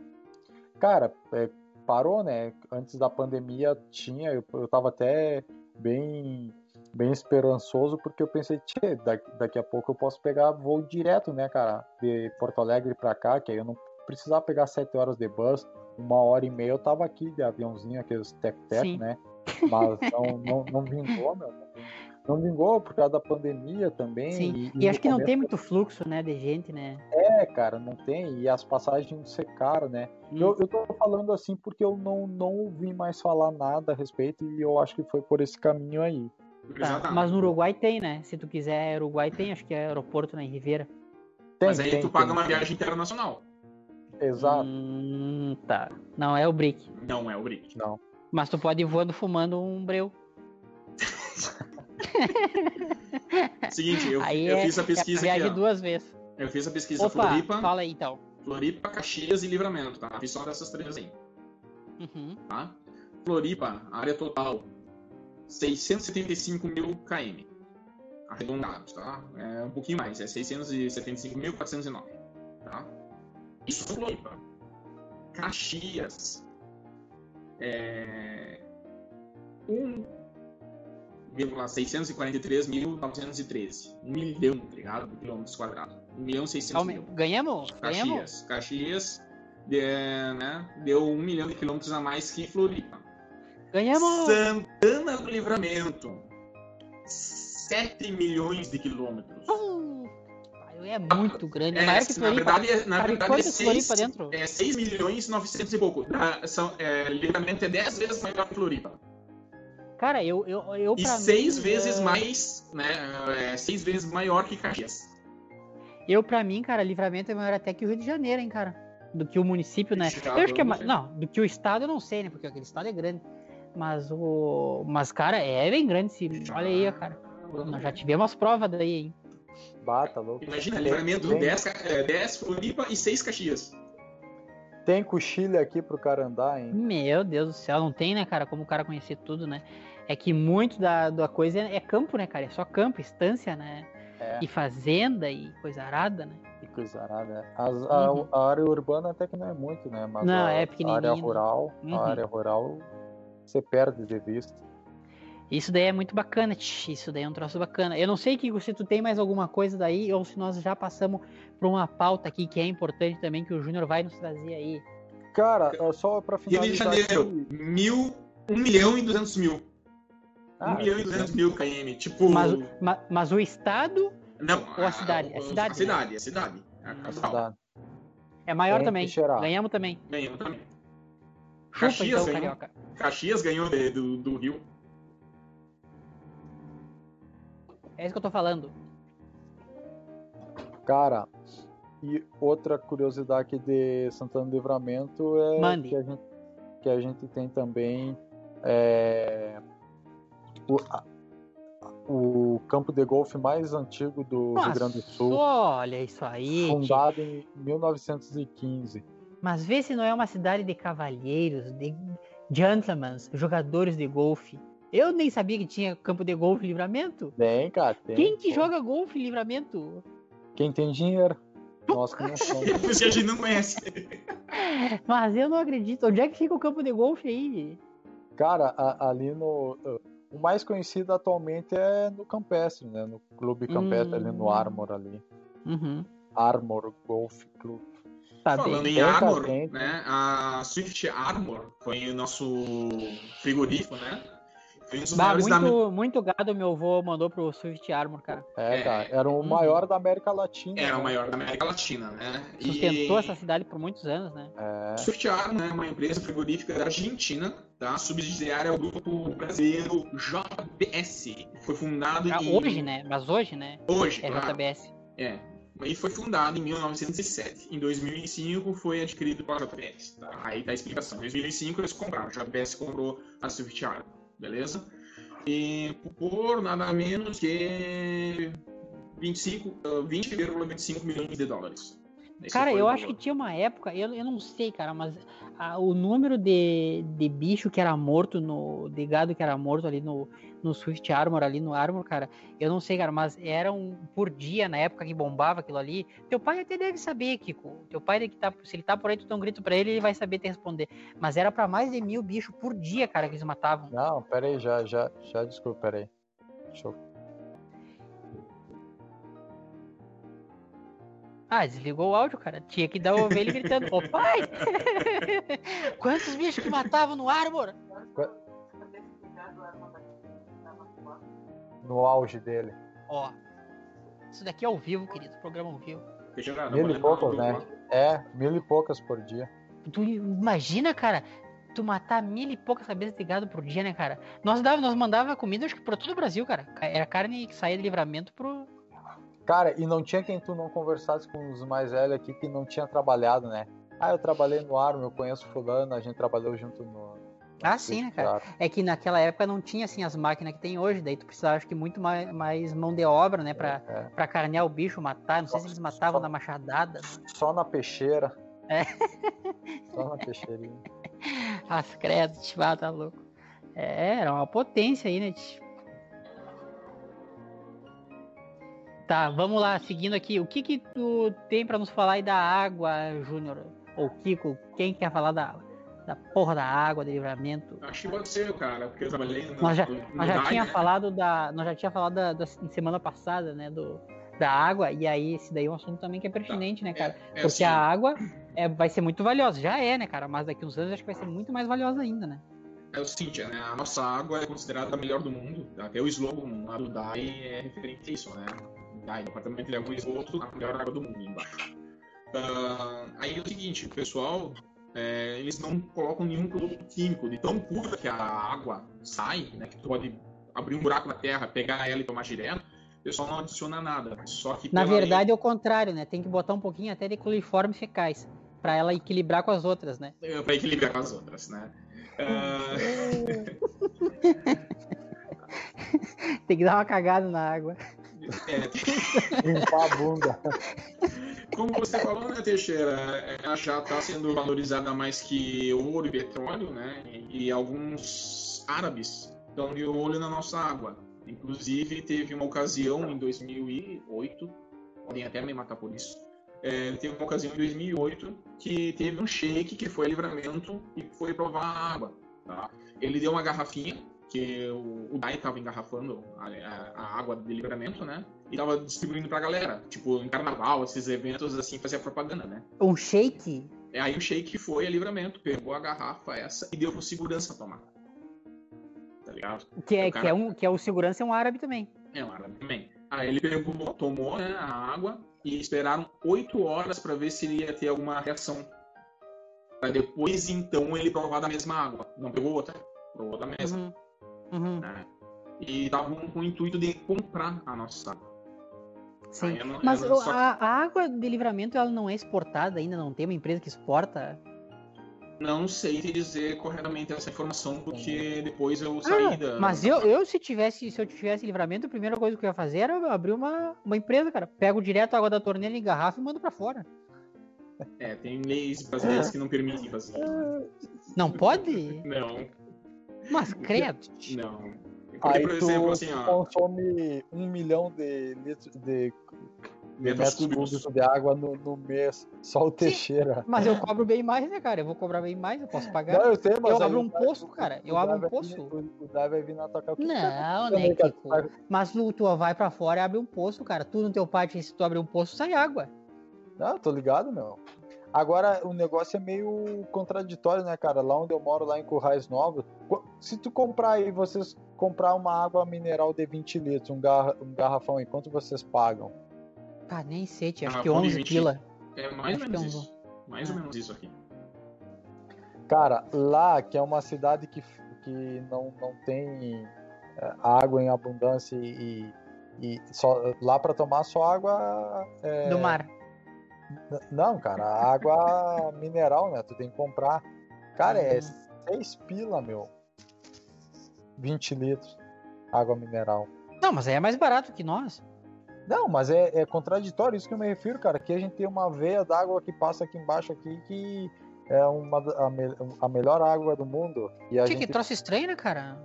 Cara, é, parou, né? Antes da pandemia tinha, eu, eu tava até bem, bem esperançoso, porque eu pensei, tchê, daqui, a pouco eu posso pegar voo direto, né, cara? De Porto Alegre pra cá, que aí eu não precisava pegar sete horas de bus, uma hora e meia eu tava aqui de aviãozinho, aqueles tec-tec, né? Mas não, não, não vingou, meu. Não vingou por causa da pandemia também. Sim. E, E acho que não tem muito fluxo, né, de gente, né? É, cara, não tem. E as passagens ser caras, né? Hum. Eu, eu tô falando assim porque eu não, não ouvi mais falar nada a respeito e eu acho que foi por esse caminho aí. Tá, Exatamente. Mas no Uruguai tem, né? Se tu quiser Uruguai tem, acho que é aeroporto na Ribeira. Tem, Mas aí tem, tu paga tem. uma viagem internacional. Exato. Hum, tá. Não é o Brick. Não é o Brick. Não. Mas tu pode ir voando fumando um breu. Seguinte, eu, eu é, fiz a é pesquisa viagem aqui, ó. duas vezes. Eu fiz a pesquisa Opa, Floripa, fala aí então. Floripa, Caxias e Livramento, tá? Fiz só dessas três aí, Uhum. tá? Floripa, área total, 675 mil km. Arredondados, tá? É um pouquinho mais, é 675.409, tá? Isso é Floripa. Caxias, é... 1,643.913. Um milhão, tá ligado? De quilômetros quadrados. 1 milhão e 600 Calma aí. mil. Ganhamos? Ganhamos? Caxias. Caxias de- né, deu um milhão de quilômetros a mais que Floripa. Ganhamos! Santana do Livramento. 7 milhões de quilômetros. Pum! É muito grande. É, maior que na verdade, é- na verdade é quantos 6, Floripa dentro? é 6 milhões e 900 e pouco. Da- são, é, livramento é 10 vezes maior que Floripa. Cara, eu, eu, eu E 6 mim, vezes é, mais, né? É, 6 vezes maior que Caxias. Eu, pra mim, cara, livramento é maior até que o Rio de Janeiro, hein, cara. Do que o município, né? Estado, eu acho que é não mais. Não, do que o estado eu não sei, né? Porque aquele estado é grande. Mas o. Mas, cara, é bem grande esse. Olha aí, ó, cara. Nós já tivemos provas daí, hein? Bata, louco. Imagina, livramento tem- 10, ca- é, 10 Floripa e 6 Caxias. Tem cochilha aqui pro cara andar, hein? Meu Deus do céu, não tem, né, cara? Como o cara conhecer tudo, né? É que muito da, da coisa é, é campo, né, cara? É só campo, estância, né? É. E fazenda e coisa arada, né? Que coisa arada. né? As- a, Uhum. a área urbana até que não é muito, né? Mas Não, a, é a pequenininho, área né? rural, Uhum. a área rural você perde de vista. Isso daí é muito bacana, tch, isso daí é um troço bacana. Eu não sei que se tu tem mais alguma coisa daí, ou se nós já passamos por uma pauta aqui que é importante também, que o Júnior vai nos trazer aí. Cara, é só pra Rio de finalizar Janeiro, aqui, mil, 1 milhão e 200 mil. 1 Ah, milhão e 200 mil km. Tipo. Mas, ma- mas o estado Não, ou a cidade? É A cidade, A cidade, a cidade. A Hum. a capital. cidade. é maior Tem também. Ganhamos também. Ganhou também. Chupa Caxias então, ganhou. carioca. Caxias ganhou de- do, do Rio. É isso que eu tô falando. Cara, e outra curiosidade aqui de Santana do Livramento é Mande. que a gente, que a gente tem também é, o, a- o campo de golfe mais antigo do Rio Nossa, Grande do Sul, olha isso aí. fundado em 1915. Mas vê se não é uma cidade de cavalheiros, de gentlemen, jogadores de golfe. Eu nem sabia que tinha campo de golfe em livramento. Tem, cara, tem. Quem que pô. joga golfe em livramento? Quem tem dinheiro. Nós que não somos. A gente não conhece. Mas eu não acredito. Onde é que fica o campo de golfe aí? Cara, a- ali no. O mais conhecido atualmente é no Campestre, né? No Clube Campestre, ali no Hum. Armor ali. Uhum. Armor Golf Club. Tá Falando bem. em Armor, né? A Swift Armor foi o nosso frigorífico, né? Bah, maiores da muito, muito gado meu avô mandou pro Swift Armor, cara. É, É. cara, era o Hum. maior da América Latina. Era né? o maior da América Latina, né? Sustentou E essa cidade por muitos anos, né? É, Swift Armor é uma empresa frigorífica da Argentina, tá? Subsidiária ao grupo brasileiro JBS. Foi fundado Ah, em... Hoje, né? Mas hoje, né? Hoje, É claro. JBS. É. E foi fundado em 1907. Em 2005 foi adquirido pela JBS. Tá? Aí tá a explicação. Em 2005 eles compraram. A JBS comprou a Swift Armor. Beleza? E por nada menos que 25, ah, 20,25 milhões de dólares. Esse Cara, eu acho que tinha uma época, eu, eu não sei, cara, mas a- o número de, de bicho que era morto no. de gado que era morto ali no, no Swift Armor, ali no Armor, cara, eu não sei, cara, mas eram por dia na época que bombava aquilo ali. Teu pai até deve saber, Kiko. Teu pai, deve que tá, se ele tá por aí, tu dá um grito pra ele, ele vai saber te responder. Mas era pra mais de mil bichos por dia, cara, que eles matavam. Não, pera aí, já, já, já, desculpa, pera aí. Deixa eu... Ah, desligou o áudio, cara. Tinha que dar o ovelha gritando: Ô pai! Quantos bichos que matavam no Armor? No auge dele. Ó. Isso daqui é ao vivo, querido. Programa ao vivo. Mil e do- né? É, mil e poucas por dia. Tu imagina, cara, tu matar mil e poucas cabeças de gado por dia, né, cara? Nós, dava, nós mandava comida, acho que pra todo o Brasil, cara. Era carne que saía de livramento pro. Cara, e não tinha quem tu não conversasse com os mais velhos aqui que não tinha trabalhado, né? Ah, eu trabalhei no Armo, eu conheço fulano, a gente trabalhou junto no... Ah, sim, né, cara? É que naquela época não tinha, assim, as máquinas que tem hoje. Daí tu precisava, acho que, muito mais, mais mão de obra, né, pra, É, pra carnear o bicho, matar. Não sei se eles matavam Só- na machadada. só na peixeira. É. Só na peixeirinha. As credas, ah, tá louco. É, era uma potência aí, né, tio? Tá, vamos lá, seguindo aqui. O que que tu tem pra nos falar aí da água, Júnior? Ou Kiko, quem quer falar da, da porra da água, de livramento? Acho que pode ser, cara, porque eu trabalhei no, Nós já, no, nós já tinha né? falado da, nós já tinha falado da, da semana passada, né, do, da água, e aí esse daí é um assunto também que é pertinente, né, cara? É Porque assim, a água é, vai ser muito valiosa, já é, né, cara? Mas daqui uns anos acho que vai ser muito mais valiosa ainda, né? é o seguinte, né? A nossa água é considerada a melhor do mundo. Até o slogan lá do DAI é referente a isso, né? DAI, Departamento de Água e Esgoto, a melhor água do mundo embaixo. Ah, aí é o seguinte, o pessoal, é, eles não colocam nenhum produto químico. De tão pura que a água sai, né? Que tu pode abrir um buraco na terra, pegar ela e tomar direto, o pessoal não adiciona nada. Só que Na verdade é o contrário, né? Tem que botar um pouquinho até de coliformes fecais, pra ela equilibrar com as outras, né? lei, para equilibrar com as outras, né? Ah, Tem que dar uma cagada na água. É, Limpar a bunda. Como você falou, né, Teixeira, ela já está sendo valorizada mais que ouro e petróleo, né? E alguns árabes estão de olho na nossa água. Inclusive, teve uma ocasião em 2008, podem até me matar por isso, é, teve uma ocasião em 2008 que teve um sheik que foi livramento e foi provar a água. Tá? Ele deu uma garrafinha, que o, o Dai estava engarrafando a, a- a água de livramento, né? E tava distribuindo pra galera. Tipo, em carnaval, esses eventos assim, fazia propaganda, né? Um shake? E aí o Sheik foi a livramento, pegou a garrafa essa e deu pro segurança tomar. Tá ligado? Que é, O cara- que é, um, que é o segurança é um árabe também. É um árabe também. Aí ele pegou, tomou né, a água e esperaram oito horas pra ver se ele ia ter alguma reação. Pra depois, então, ele provar da mesma água. Não pegou outra, provou da mesma. Uhum. Uhum. né? E estavam com o intuito de comprar a nossa água. Sim. Não- Mas o- só- a, a água de livramento ela não é exportada ainda, não tem uma empresa que exporta. Não sei te dizer corretamente essa informação, porque depois eu saí Ah, da. mas eu, eu se tivesse se eu tivesse livramento, a primeira coisa que eu ia fazer era abrir uma, uma empresa, cara. Pego direto a água da torneira em garrafa e mando pra fora. É, tem leis brasileiras que não permitem fazer. Não pode? Não, Mas credo. não. Porque, Aí por tu exemplo, assim, ó, consome um milhão de litros de, metros metros cúbicos. cúbicos de água no, no mês. Só o Teixeira. Mas eu cobro bem mais, né, cara? Eu vou cobrar bem mais, eu posso pagar. Não, eu sei, mas Eu abro um poço, cara. Eu abro um poço. O, Dai vai vir na tua casa. Não, né? Kiko? Mas tu, tu vai pra fora e abre um poço, cara. Tu no teu pátio, se tu abrir um poço, sai água. Não, tô ligado, meu. Agora, o negócio é meio contraditório, né, cara? Lá onde eu moro, lá em Currais Novos, se tu comprar aí, vocês comprar uma água mineral de 20 litros, um, garra, um garrafão aí, quanto vocês pagam? Ah, nem sei, tia. Acho Ah, que pode 11 mentir. pila. É mais ou Acho menos que é um- isso. Mais ou É. menos isso aqui. Cara, lá, que é uma cidade que, que não, não tem é, água em abundância e, e só, lá para tomar só água. é, Do mar. Não, cara, água mineral, né? Tu tem que comprar. Cara, é Uhum. 6 pila, meu. 20 litros. Água mineral. Não, mas aí é mais barato que nós. Não, mas é, é contraditório isso que eu me refiro, cara. Aqui a gente tem uma veia d'água que passa aqui embaixo aqui que é uma, a, me- a melhor água do mundo. E a Que, gente... que troço estranho, né, cara?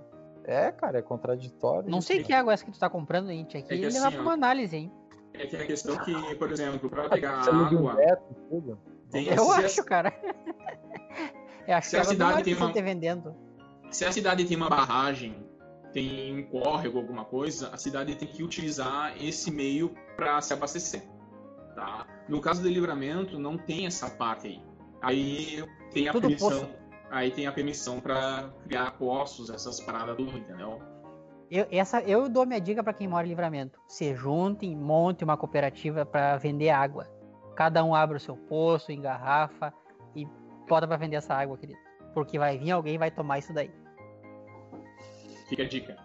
É, cara, é contraditório. Não sei que água é essa que tu tá comprando, hein? Tinha que É que levar assim, pra ó. uma análise, hein? É que a questão que, por exemplo, para pegar um água, metro, tudo. tem Eu se a- acho, cara. Eu acho Se que a do cidade tem uma- te vendendo. se a cidade tem uma barragem, tem um córrego, alguma coisa, a cidade tem que utilizar esse meio para se abastecer. Tá? No caso do livramento, não tem essa parte aí. Aí tem a Tudo permissão. poço. Aí tem a permissão para criar poços, essas paradas tudo, entendeu? Eu, essa, eu dou minha dica pra quem mora em livramento. Se juntem, monte uma cooperativa pra vender água. Cada um abre o seu poço, engarrafa e bota pra vender essa água, querido. Porque vai vir alguém e vai tomar isso daí. Fica a dica.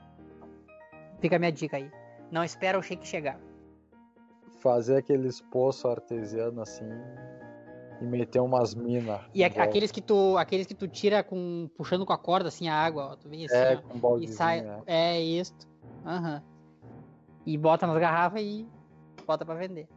Fica a minha dica aí. Não espera o shake chegar. Fazer aqueles poços artesianos assim e meter umas minas. E a- aqueles que tu, aqueles que tu tira com puxando com a corda assim a água, ó, tu vem assim, É, ó, com e baldezinho, sai, é. é isso. Aham. E bota nas garrafas e bota pra vender.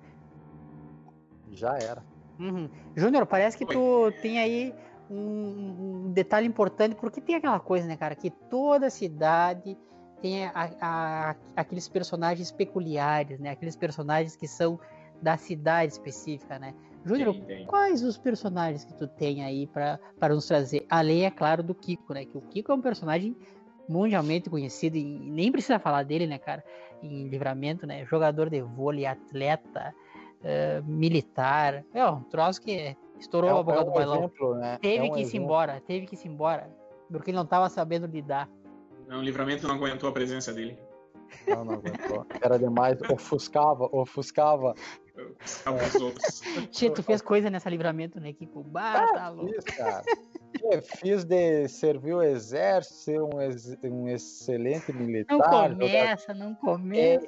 Já era. Uhum. Júnior, parece que Oi. tu tem aí um, um detalhe importante, porque tem aquela coisa, né, cara, que toda cidade tem a- a- aqueles personagens peculiares, né, aqueles personagens que são da cidade específica, né. Júnior, quais os personagens que tu tem aí para nos trazer? Além, é claro, do Kiko, né, que o Kiko é um personagem mundialmente conhecido e nem precisa falar dele, né, cara, em livramento, né, jogador de vôlei, atleta, eh, militar, é um troço que estourou é, a boca é do um bailão. exemplo, né? Teve É um que ir exemplo. embora, teve que ir se embora, porque ele não tava sabendo lidar. Não, o livramento não aguentou a presença dele. Não, não aguentou. Era demais. Ofuscava, ofuscava. Os outros. Tchê, tu fez coisa nessa livramento, né, Kiko? Bah, tá louco. Fiz, cara. Eu fiz de servir o exército, ser um, ex- um excelente militar, Não começa, não começa.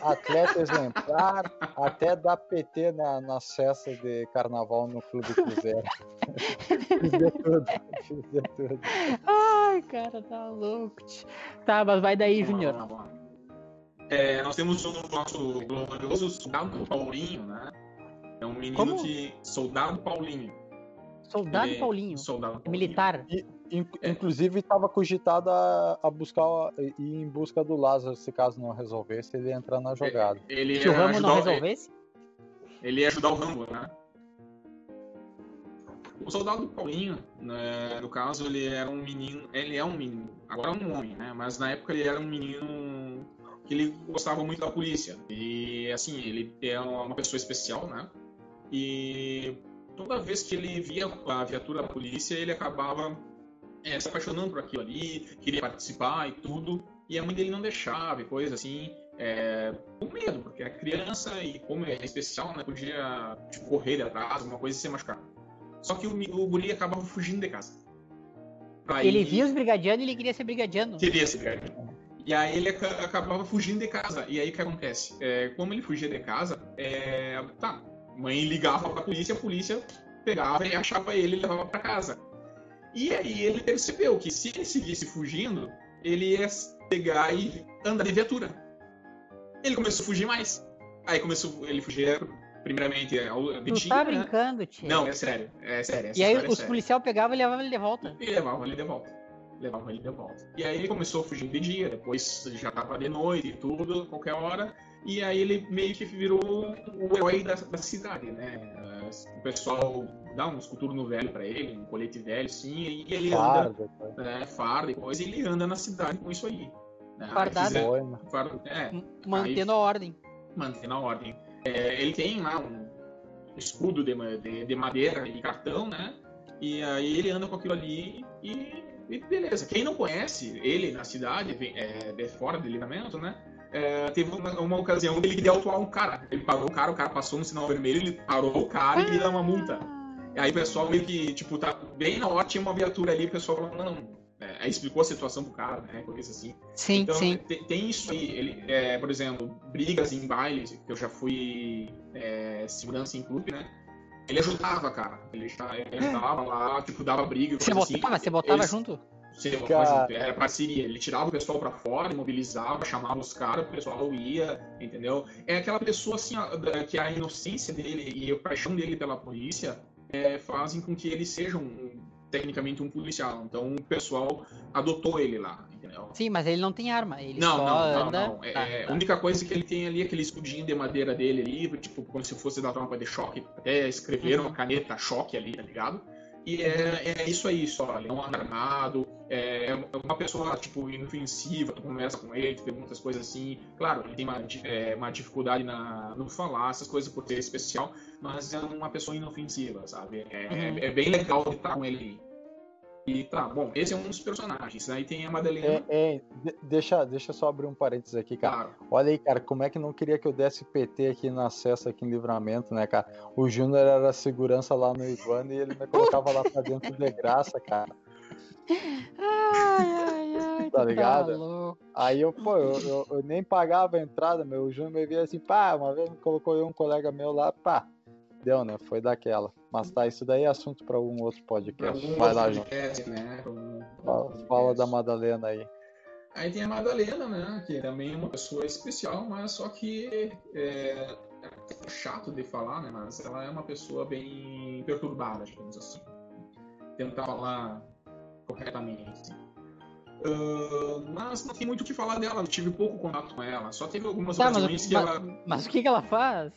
atleta exemplar, até dar PT na, nas festas de carnaval no Clube Cruzeiro. fiz de tudo, fiz de tudo. Ai, cara, tá louco. Tá, mas vai daí, Júnior. É, nós temos o nosso glorioso soldado Paulinho, né? É um menino Como? que. Soldado Paulinho. Soldado Ele- Paulinho, Soldado Paulinho. militar. In- Inclusive, estava cogitado a, a buscar ir em busca do Lázaro, se caso não resolvesse, ele ia entrar na jogada. Ele Se o não ajudar o- resolvesse, Ele ia ajudar o Rambo, né? O soldado Paulinho, né, no caso, ele era um menino. Ele é um menino, agora é um homem, né? Mas na época ele era um menino que ele gostava muito da polícia. E assim, ele é uma pessoa especial, né? E toda vez que ele via a viatura da polícia, ele acabava é, se apaixonando por aquilo ali, queria participar e tudo. E a mãe dele não deixava e coisa assim. É, com medo, porque é criança e como é especial, né, podia tipo, correr atrás, alguma coisa e se machucar. Só que o, o guri acabava fugindo de casa. Pra ele ir- via os brigadianos e ele queria ser brigadiano. Queria ser brigadiano. E aí ele aca- acabava fugindo de casa. E aí o que acontece? É, como ele fugia de casa, é, tá, mãe ligava pra polícia, a polícia pegava e achava ele e levava pra casa. E aí ele percebeu que se ele seguisse fugindo, ele ia pegar e andar de viatura. Ele começou a fugir mais. Aí começou, ele fugia primeiramente ao de dia, tá né? brincando, tio. Não, é sério, é sério. E aí é os policiais pegavam e levavam ele de volta. E levavam ele de volta. Levavam ele de volta. E aí ele começou a fugir de dia, depois já tava de noite e tudo, qualquer hora. E aí ele meio que virou o herói da, da cidade, né? O pessoal dá um esculturno velho pra ele, um colete velho, sim, e ele anda, Farda, tá? né, farda e coisa, e ele anda na cidade com isso aí. Né? Aí Fardado. fizer- boina. farda- é, Mantendo a ordem. mantendo a ordem. É, ele tem lá um escudo de, de- de madeira e cartão, né? E aí ele anda com aquilo ali e, e beleza. Quem não conhece ele na cidade, é, de fora de livramento, né? É, teve uma, uma ocasião que ele queria autuar um cara. Ele parou o cara, o cara passou no sinal vermelho, ele parou o cara e queria dar uma multa. E aí o pessoal meio que, tipo, tá bem na hora, tinha uma viatura ali, o pessoal falou, não, não. É, aí explicou a situação pro cara, né? Coisa assim. Sim, Então, sim. Tem, tem isso aí. Ele, é, por exemplo, brigas em bailes, que eu já fui é, segurança em clube, né? Ele ajudava, cara. Ele, ele ajudava lá, tipo, dava briga. Você assim. botava, você botava Eles- junto? Uma Cara. coisa, era parceria. Ele tirava o pessoal pra fora, mobilizava, chamava os caras, o pessoal ia, entendeu? É aquela pessoa assim, que a inocência dele e a paixão dele pela polícia é, fazem com que ele seja um, tecnicamente um policial. Então o pessoal adotou ele lá, entendeu? Sim, mas ele não tem arma. Ele Não, só não, não, anda. não. É, Tá, é, tá. A única coisa que ele tem ali é aquele escudinho de madeira dele ali, tipo, como se fosse da tropa de choque. Até escreveram Uhum. a caneta choque ali, tá ligado? E é, é isso aí só, ele não anda armado, é uma pessoa, tipo, inofensiva, tu conversa com ele, tu pergunta as coisas assim. Claro, ele tem uma, é, uma dificuldade na, no falar, essas coisas por ser especial, mas é uma pessoa inofensiva, sabe? É, Uhum. é bem legal de estar com ele aí. E tá, bom, esse é um dos personagens. Aí tem a Madalena, É, é, de- deixa, deixa eu só abrir um parênteses aqui, cara. claro. Olha aí, cara, como é que não queria que eu desse PT aqui no acesso aqui em livramento, né, cara? O Júnior era segurança lá no Iguana e ele me colocava lá pra dentro de graça, cara. Ai, ai, ai. Tá tu ligado? Aí eu, pô, eu, eu- eu nem pagava a entrada, meu. O Júnior me via assim, pá, uma vez me colocou eu um colega meu lá, pá. Deu, né? Foi daquela. Mas tá, isso daí é assunto pra algum outro podcast. algum Vai outro lá, podcast, né? Pra um- Fala, fala da Madalena aí. Aí tem a Madalena, né? Que também é uma pessoa especial, mas só que é, é chato de falar, né? Mas ela é uma pessoa bem perturbada, digamos assim. Tentar falar corretamente. assim. Ah, mas não tem muito o que falar dela, eu tive pouco contato com ela. Só teve algumas Tá, mas, que mas- ela. mas o que, que ela faz?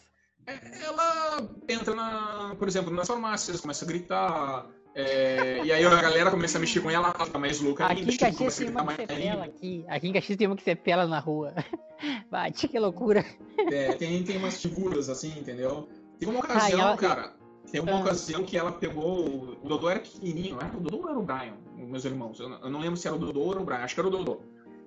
Ela entra na, por exemplo, nas farmácias, começa a gritar. é, e aí a galera começa a mexer com ela, ela fica mais louca Aqui em Caxias tem uma que você pela aqui. Aqui em Caxias tem uma que você pela na rua. Bate, que loucura. É, tem, tem umas figuras assim, entendeu? Teve uma Ah, ocasião, ela- cara. Tem uma Ah. ocasião que ela pegou. O Dodô era pequenininho, não era o Dodô ou era o Brian? Meus irmãos. Eu não, lembro se era o Dodô ou era o Brian, acho que era o Dodô.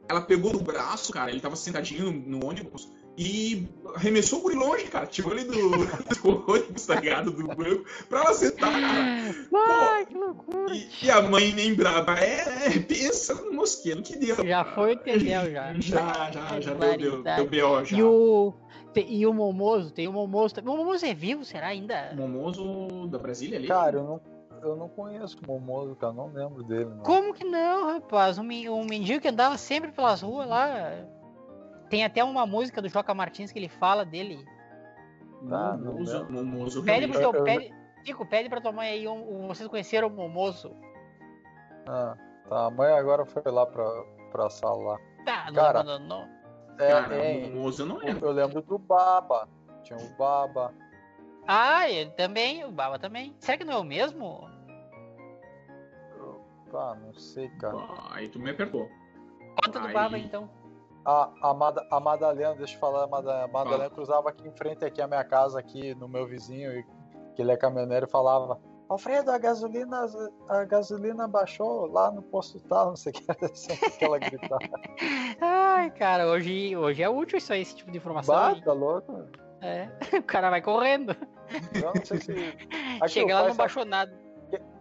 Ela pegou no braço, cara, ele tava sentadinho no, no ônibus e arremessou por longe, cara. Tirou ele do, do ônibus, tá ligado? Do banco, pra ela sentar, cara. Ai, que loucura. E, e a mãe nem brava. É, é, pensa no mosqueiro que deu. Já cara. foi o já. Já, já, já deu, deu, deu B.O. já. E o, e o Momoso, tem o Momoso também. O Momoso é vivo, será ainda? Momoso da Brasília ali? Cara, eu não, eu não conheço o Momoso, cara. Não lembro dele, não. Como que não, rapaz? Um, um mendigo que andava sempre pelas ruas lá. Tem até uma música do Joca Martins que ele fala dele. Ah, não. Momoso Pede pro teu. Eu- eu- Pede, Chico, pede pra tua mãe aí. Um, um- vocês conheceram o Momoso? Ah, tá. A mãe agora foi lá pra, pra sala lá. Tá, não Cara, abandonou. É, Cara, é, Momoso eu não lembro. eu lembro do Baba. Tinha o Baba. Ah, ele também, o Baba também. Será que não é o mesmo? Ah, não sei, cara. Ah, aí tu me apertou. Conta do Aí. Baba então. A, a, Mada- a Madalena, deixa eu falar, a Madalena, a Madalena Fala. cruzava aqui em frente aqui a minha casa, aqui no meu vizinho, e, que ele é caminhoneiro, e falava, Alfredo, a gasolina, a gasolina baixou lá no posto tal, não sei o que, sempre que ela gritava. Ai, cara, hoje, hoje é útil isso aí, esse tipo de informação. aí. Bata, louco. É, o cara vai correndo. Eu não sei se. Aqui, Chega o lá pai não baixou nada.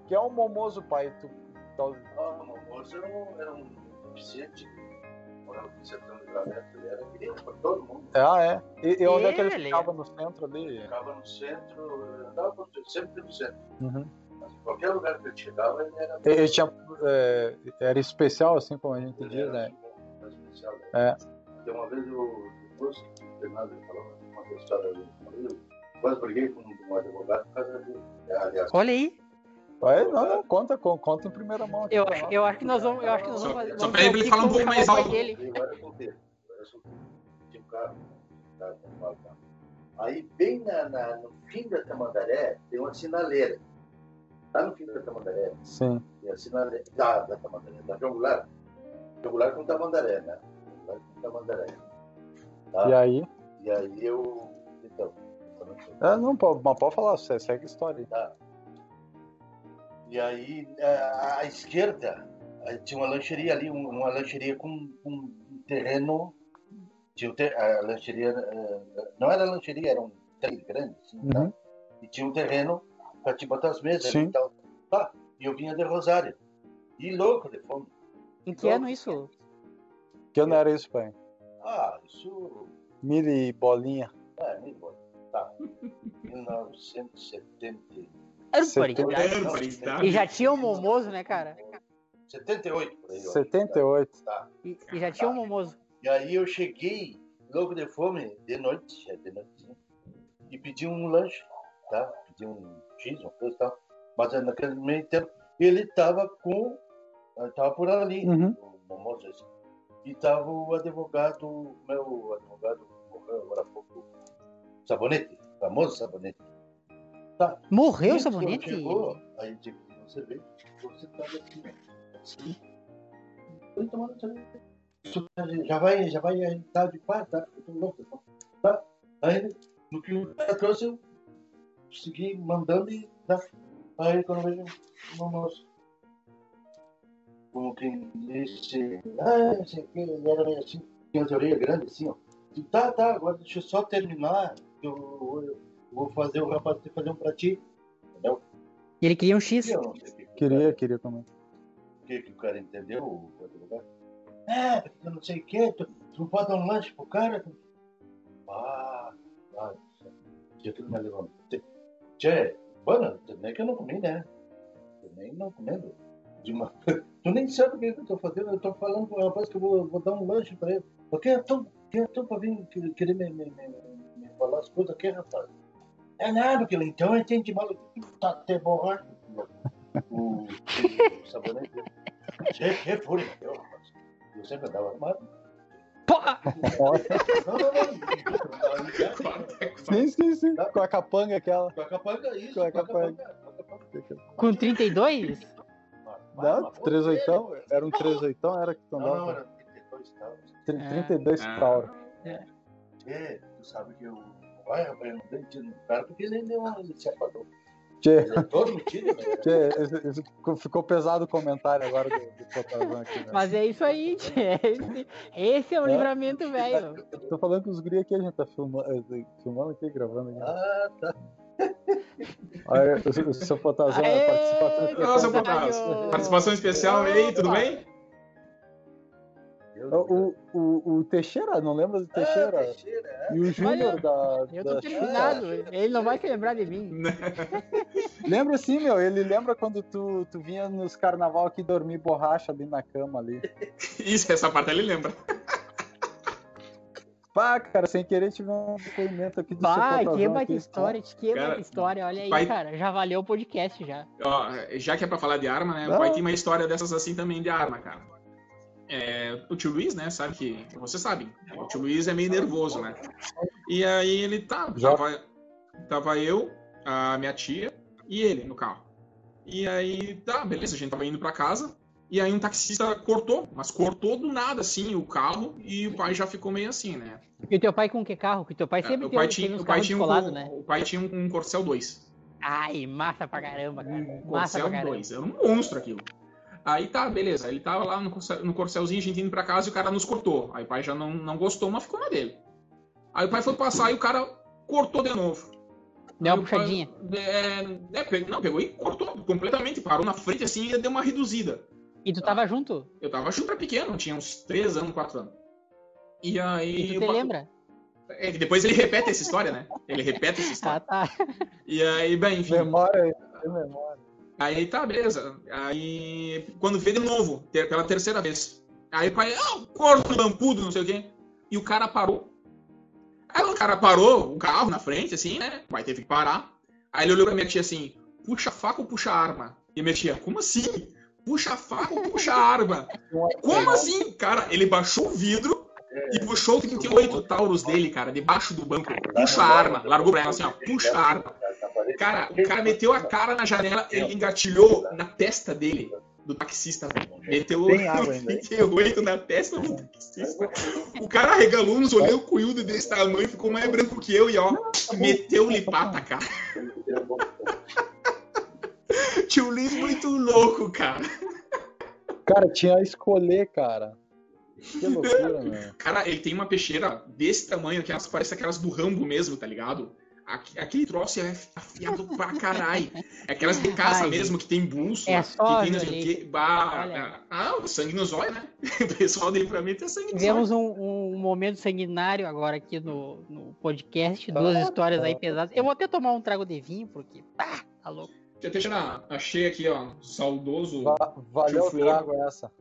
Que é um momoso, pai. Tu, Ah, o moço era um, era um deficiente. Morava no sertão de livramento, ele era querido por todo mundo. Ah, é. E, e onde é que ele ficava no centro ali? Ficava no centro, andava por- sempre no centro. Uhum. Mas em qualquer lugar que ele chegava, ele era. Ele tinha, é, era especial, assim como a gente ele diz, era né? mais especial. né? É. Porque uma vez o depois que o Fernando falou uma história ali, eu quase briguei com um advogado por causa dele. Aliás, Olha aí. Não, não, conta, con- conta em primeira mão. aqui Eu, acho- eu acho que nós vamos, eu acho que nós vamos fazer. só pede ver pra ele falar um pouco mais alto. dele. Carros. Aí, bem na, na- no fim da Tamandaré, tem uma sinaleira. Lá no fim da Tamandaré, Sim. tem a sinaleira. Da, da Tamandaré, da Jogular. Jogular com Tamandaré, né? Jogular com Tamandaré. Tá? E aí? E aí eu. Então. É, não, pô, mas pode falar, você segue a história. aí. E aí, a, à esquerda, tinha uma lancheria ali, um- uma lancheria com com um terreno. Tinha o ter- a lancheria, eh, não era lancheria, era um trem grande, assim, tá? Uhum. E tinha um terreno para te botar as mesas Sim. e tal. Tá, e eu vinha de Rosário. E louco de fome. Em que ano isso? Que ano era isso, pai? Ah, isso. Milho e bolinha. É, nem bom. Tá. 1970. Era barbaridade. Barbaridade. E já tinha o Momoso, né, cara? 78, por aí. eu acho. 78. Tá. E, e já tinha um momoso. E aí eu cheguei, louco de fome, de noite, já de noite, e pedi um lanche, tá? Pedi um X, uma coisa e tal. Mas naquele meio tempo, ele tava com. eh, Tava por ali, Uhum. o moço esse. E tava o advogado, meu advogado, morreu agora há pouco, Sabonete, famoso Sabonete. Morreu o sabonete? Chegou, aí que você vê, você tava aqui. Assim. Foi tomando Já vai, já vai entrar de paz, tá? Eu tô louco, tá? Aí, no que o cara trouxe, eu segui mandando e tá? Aí quando eu vejo almoço. Como quem disse, ah, esse aqui, era meio assim, tinha as orelhas grandes assim, ó. Tá, tá, agora deixa eu só terminar, eu, eu vou fazer o rapaz fazer um pra ti. Entendeu? E ele queria um X. Eu não sei o que, que, Queria, queria comer. o que, que o cara entendeu, o advogado. É, porque eu não sei o que, tu, tu não pode dar um lanche pro cara. Ah, ah, já tudo me levando. Tchê, mano, também que eu não comi, né? Também não comendo. De uma... Tu nem sabe o que eu tô fazendo, eu tô falando pro rapaz que eu vou, vou dar um lanche pra ele. Por que é tão, que é tão pra vir que- querer me, me, me, me falar as coisas aqui, rapaz? É nada, que ele então entende mal. Tá até borracho. O, o sabonete dele. Che, que fúria, eu, rapaz. Eu sempre andava armado. Pô, Não, não, não. não dava ligado. Sim, sim, sim. Com a capanga aquela. Com a capanga, isso. Com a capanga. com a capanga. com 32? Mas, Não, mas, 38? Era um 38? Era que tu Não, não, andava? era 32 tal. Tri- É. 32 Ah. por hora. É, tu sabe que eu. Vai, rapaz, não dei tiro no cara porque ele deu uma. Apagou. Tchê, Ele é todo metido, né? tchê, esse- esse ficou- pesado o comentário agora do, do Potazão aqui, né? Mas é isso aí, tchê. Esse, esse é o É. livramento, velho. Eu tô falando com os guri aqui, a gente tá filmando, eh, filmando aqui, gravando aqui. Ah, tá. Olha, o, o seu Potazão, participação especial. Nossa! Potás. Participação especial aí, tudo bem? O, o, o Teixeira, não lembra do Teixeira? Ah, Teixeira, é. E o Júnior da, Eu da tô terminado. Ele não vai se lembrar de mim. Lembra sim, meu. Ele lembra quando tu, tu vinha nos carnaval aqui dormir borracha ali na cama ali. Isso, essa parte ele lembra. Pá, cara, sem querer tive um depoimento aqui do Vai, seu que baita história, que baita história. Olha aí, vai- cara. Já valeu o podcast já. Ó, já que é pra falar de arma, né? Não. Pai tem uma história dessas assim também de arma, cara. É, o tio Luiz, né, sabe que. Você sabe, o tio Luiz é meio nervoso, né? E aí ele tá. Já. Tava, tava eu, a minha tia e ele no carro. E aí, tá, beleza, a gente tava indo pra casa. E aí um taxista cortou, mas cortou do nada, assim, o carro. E o pai já ficou meio assim, né? E o teu pai com que carro? Que teu pai sempre o tem, pai tem tinha, uns o pai tinha um, né? o pai tinha um, um Corcel 2. Ai, massa pra caramba, cara. Um Massa pra Corcel caramba. 2. Era um monstro aquilo. Aí tá, beleza. Ele tava lá no, Corcel, no Corcelzinho, a gente indo pra casa e o cara nos cortou. Aí o pai já não, não gostou, mas ficou na dele. Aí o pai foi passar e o cara cortou de novo. Deu uma o pai- puxadinha. É, é, pe- não, pegou e cortou completamente. Parou na frente assim e deu uma reduzida. E tu tava junto? Eu tava super pequeno, tinha uns 3 anos, 4 anos. E aí. E tu te lembra? É, depois ele repete essa história, né? Ele repete essa Ah, história. tá. E aí, bem, enfim. Memória, tem memória. Aí tá, beleza. Aí quando vê de novo, pela terceira vez. Aí o pai, ah, corto lampudo, não sei o quê. E o cara parou. Aí o cara parou, o carro na frente, assim, né? O pai teve que parar. Aí ele olhou pra minha tia assim, puxa a faca ou puxa a arma? E a minha tia, como assim? Puxa a faca ou puxa a arma? Como assim? Cara, ele baixou o vidro e puxou o 38 Taurus dele, cara, debaixo do banco. Puxa a arma. Largou pra ela assim, ó, puxa a arma. Cara, o cara meteu a cara na janela, ele engatilhou na testa dele, do taxista, velho. Meteu Tem água ainda, hein? 38 na testa do taxista. O cara arregalou uns olhão cuiudo desse tamanho, ficou mais branco que eu e ó, meteu-lhe pata, cara. Tio Luiz muito louco, cara. Cara, tinha a escolher, cara. Que loucura, meu. Cara, ele tem uma peixeira desse tamanho, que elas parecem aquelas do Rambo mesmo, tá ligado? Aqu- Aquele troço é afiado pra caralho. É aquelas de caça Ai, mesmo, que tem bulso, É que só, tem não o quê. Bah, Olha. ah, o sangue nos olhos, né? O pessoal dele pra mim tem sangue nos Tivemos um, um momento sanguinário agora aqui no, no podcast, duas Ah, histórias aí tá. pesadas. Eu vou até tomar um trago de vinho, porque. Ah, tá louco. Tia Teixeira, achei aqui, ó, saudoso. Va- valeu o trago essa.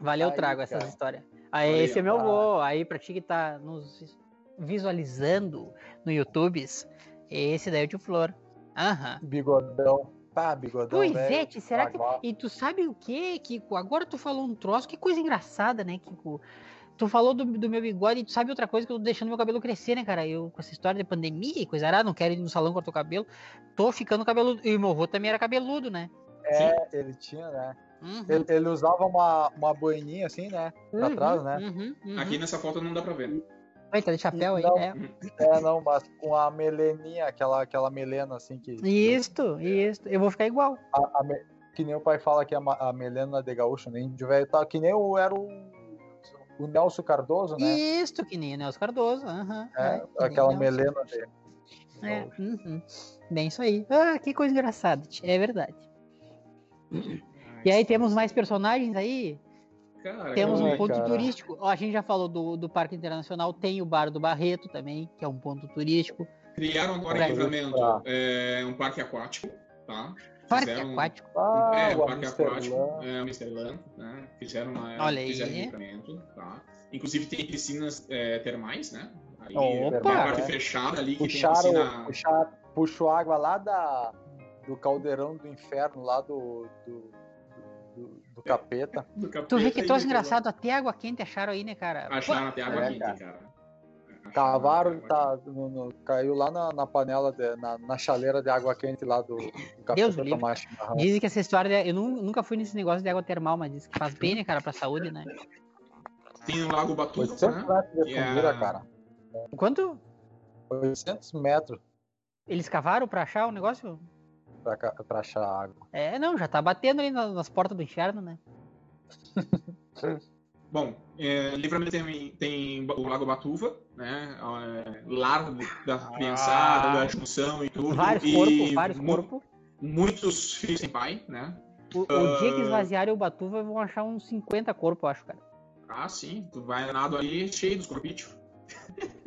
Valeu, Aí, trago essas cara. histórias. Aí, Olha esse é aí, meu ó. vô. Aí, pra ti que tá nos visualizando no YouTube, esse daí é o tio Flor. Aham. Bigodão. Pá, bigodão. Pois velho. é, será que. E tu sabe o que, Kiko? Agora tu falou um troço, que coisa engraçada, né, Kiko? Tu falou do, do meu bigode e tu sabe outra coisa que eu tô deixando meu cabelo crescer, né, cara? Eu, com essa história de pandemia e coisa arada, não quero ir no salão cortar o cabelo. Tô ficando cabeludo. E o meu avô também era cabeludo, né? É, ele tinha, né? Uhum. Ele, ele usava uma, uma boininha assim, né? Pra Uhum, trás, né? Uhum, uhum. Aqui nessa foto não dá pra ver. Tá de chapéu aí, Não. é. É, não, mas com a meleninha, aquela, aquela melena assim que. Isto, isto. Eu vou ficar igual. A, a me- que nem o pai fala que a, a melena de gaúcho, nem de velho, tá que nem o, era o, o Nelson Cardoso, né? Isto, que nem o Nelson Cardoso. aham, É, nem aquela melena dele. É, uhum. Bem, isso aí. Ah, que coisa engraçada. tia, É verdade. E aí temos mais personagens aí. Cara, Temos um Ai, ponto cara. turístico. Ó, a gente já falou do, do Parque Internacional. Tem o Bar do Barreto também, que é um ponto turístico. criaram agora Pra- em Livramento é, um parque aquático, tá? Parque Fizeram- aquático. Ah, É, o parque aquático, Amsterdã. é, o Amsterdã, né? Fizeram uma Olha aí. fizeram Livramento, tá? Inclusive tem piscinas é, termais, né? Aí, Opa! é uma parte É. fechada ali que Puxaram, tem piscina. puxar, puxou água lá da, do caldeirão do inferno, lá do, do, do, do capeta. do Tu vê capeta que troço engraçado. Até água quente acharam aí, né, cara? Acharam até água É, quente, cara. cara. Cavaram, tá, no- no- caiu lá na, na panela, de- na, na chaleira de água quente lá do, do Deus capeta tomar chimarrão. Dizem que essa história. de- Eu nu- nunca fui nesse negócio de água termal, mas diz que faz bem, né, cara, pra saúde, né? Tem o Lago Batuva, 800 né? metros de E a- fundura, cara. Quanto? 800 metros Eles cavaram pra achar o negócio? Pra, pra achar água. É, não, já tá batendo ali nas, nas portas do inferno, né? Bom, é, Livramento tem, tem o Lago Batuva, né? É, lar da criançada, da junção e tudo. Vários corpos, vários mu- corpos. Muitos filhos sem pai, né? O, o dia que Ah. esvaziarem o Batuva, vão achar uns 50 corpos, eu acho, cara. Ah, sim. Tu vai nado ali cheio dos corpítios.